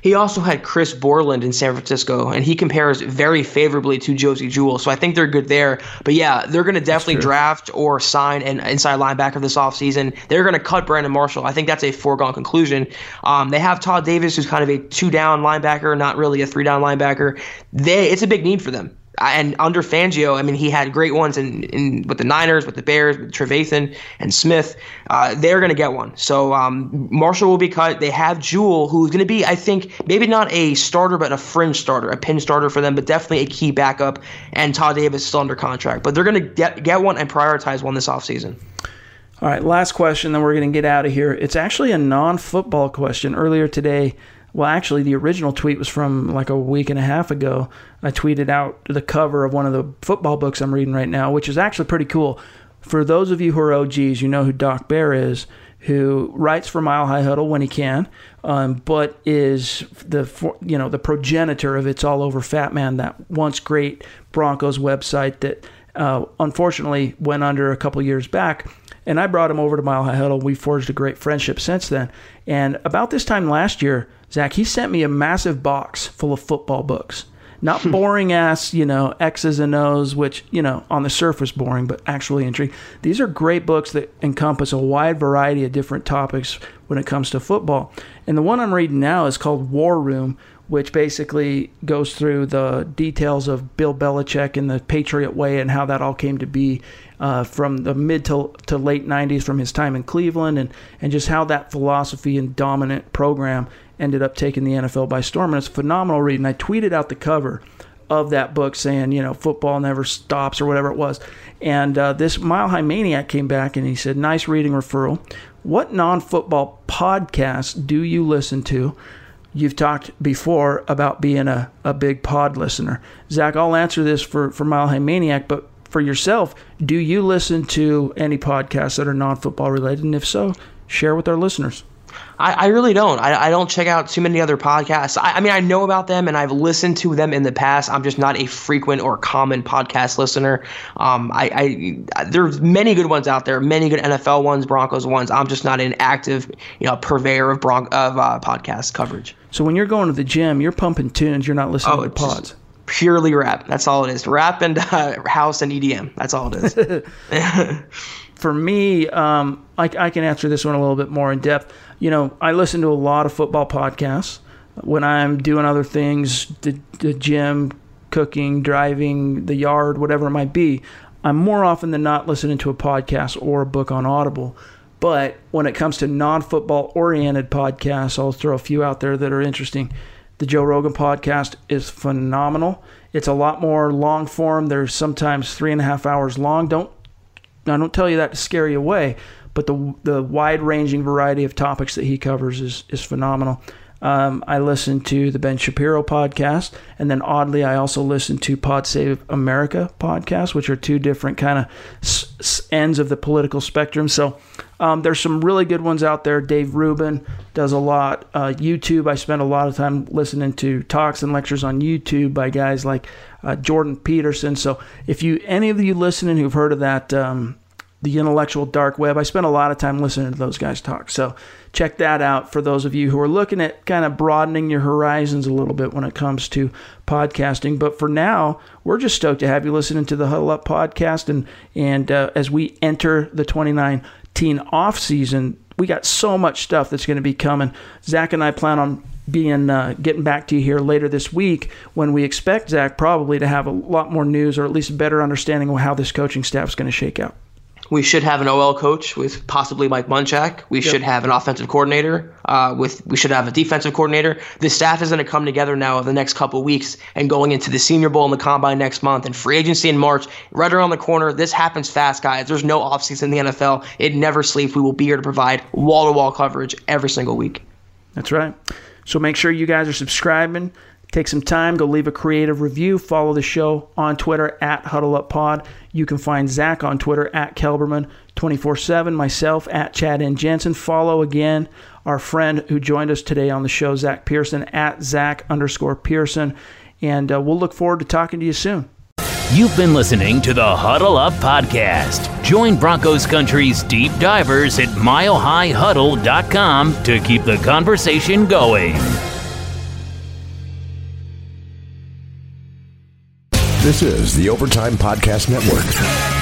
He also had Chris Borland in San Francisco, and he compares very favorably to Josey Jewell. So I think they're good there. But yeah, they're going to definitely draft or sign an inside linebacker this offseason. They're going to cut Brandon Marshall. I think that's a foregone conclusion. Um, they have Todd Davis, who's kind of a two down linebacker, not really a three down linebacker. They It's a big need for them and under Fangio, I mean, he had great ones in, in with the Niners, with the Bears, with Trevathan and Smith. Uh, they're going to get one. So um, Marshall will be cut. They have Jewell, who's going to be, I think, maybe not a starter, but a fringe starter, a pin starter for them, but definitely a key backup. And Todd Davis is still under contract, but they're going to get get one and prioritize one this offseason. All right, last question, then we're going to get out of here. It's actually a non-football question. Earlier today, well, actually, the original tweet was from like a week and a half ago. I tweeted out the cover of one of the football books I'm reading right now, which is actually pretty cool. For those of you who are OGs, you know who Doc Bear is, who writes for Mile High Huddle when he can, um, but is the you know the progenitor of It's All Over Fat Man, that once great Broncos website that uh, unfortunately went under a couple years back. And I brought him over to Mile High Huddle. We forged a great friendship since then. And about this time last year, Zach, he sent me a massive box full of football books. Not hmm. boring ass, you know, X's and O's, which, you know, on the surface boring, but actually intriguing. These are great books that encompass a wide variety of different topics when it comes to football. And the one I'm reading now is called War Room, which basically goes through the details of Bill Belichick and the Patriot Way and how that all came to be uh, from the mid to, to late 90s from his time in Cleveland and, and just how that philosophy and dominant program ended up taking the NFL by storm. And it's a phenomenal read. And I tweeted out the cover of that book saying, you know, football never stops or whatever it was. And uh, this Mile High Maniac came back and he said, nice reading referral. What non football podcast do you listen to? You've talked before about being a, a big pod listener. Zach, I'll answer this for, for Mile High Maniac, but for yourself, do you listen to any podcasts that are non football related? And if so, share with our listeners. I, I really don't. I, I, don't check out too many other podcasts. I, I, mean, I know about them and I've listened to them in the past. I'm just not a frequent or common podcast listener. Um, I, I there's many good ones out there, many good NFL ones, Broncos ones. I'm just not an active, you know, purveyor of Bron- of uh, podcast coverage. So when you're going to the gym, you're pumping tunes. You're not listening oh, to pods. Purely rap. That's all it is. Rap and uh, house and EDM. That's all it is. (laughs) (laughs) For me, um, I, I can answer this one a little bit more in depth. You know, I listen to a lot of football podcasts when I'm doing other things, the, the gym, cooking, driving, the yard, whatever it might be. I'm more often than not listening to a podcast or a book on Audible. But when it comes to non football oriented podcasts, I'll throw a few out there that are interesting. The Joe Rogan podcast is phenomenal. It's a lot more long form. There's sometimes three and a half hours long. Don't I don't tell you that to scare you away, but the the wide ranging variety of topics that he covers is is phenomenal. Um, I listen to the Ben Shapiro podcast, and then oddly, I also listen to Pod Save America podcast, which are two different kind of s- s- ends of the political spectrum. So um, there's some really good ones out there. Dave Rubin does a lot. Uh, YouTube, I spend a lot of time listening to talks and lectures on YouTube by guys like uh, Jordan Peterson. So if you any of you listening who've heard of that. Um, the intellectual dark web. I spend a lot of time listening to those guys talk. So check that out for those of you who are looking at kind of broadening your horizons a little bit when it comes to podcasting. But for now, we're just stoked to have you listening to the Huddle Up podcast. And and uh, as we enter the 2019 off season, we got so much stuff that's going to be coming. Zach and I plan on being uh, getting back to you here later this week when we expect Zach probably to have a lot more news or at least a better understanding of how this coaching staff is going to shake out. We should have an OL coach with possibly Mike Munchak. We yep. should have an offensive coordinator. Uh, with we should have a defensive coordinator. The staff is going to come together now over the next couple weeks and going into the Senior Bowl and the Combine next month and free agency in March, right around the corner. This happens fast, guys. There's no offseason in the NFL. It never sleeps. We will be here to provide wall to wall coverage every single week. That's right. So make sure you guys are subscribing. Take some time, go leave a creative review. Follow the show on Twitter at HuddleUpPod. You can find Zach on Twitter at Kelberman 24 7, myself at Chad N. Jensen. Follow again our friend who joined us today on the show, Zach Pearson, at Zach underscore Pearson. And uh, we'll look forward to talking to you soon. You've been listening to the Huddle Up Podcast. Join Broncos Country's deep divers at milehighhuddle.com to keep the conversation going. This is the Overtime Podcast Network.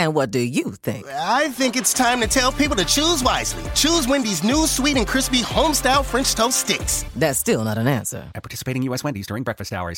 And what do you think? I think it's time to tell people to choose wisely. Choose Wendy's new sweet and crispy homestyle French toast sticks. That's still not an answer. At participating U.S. Wendy's during breakfast hours.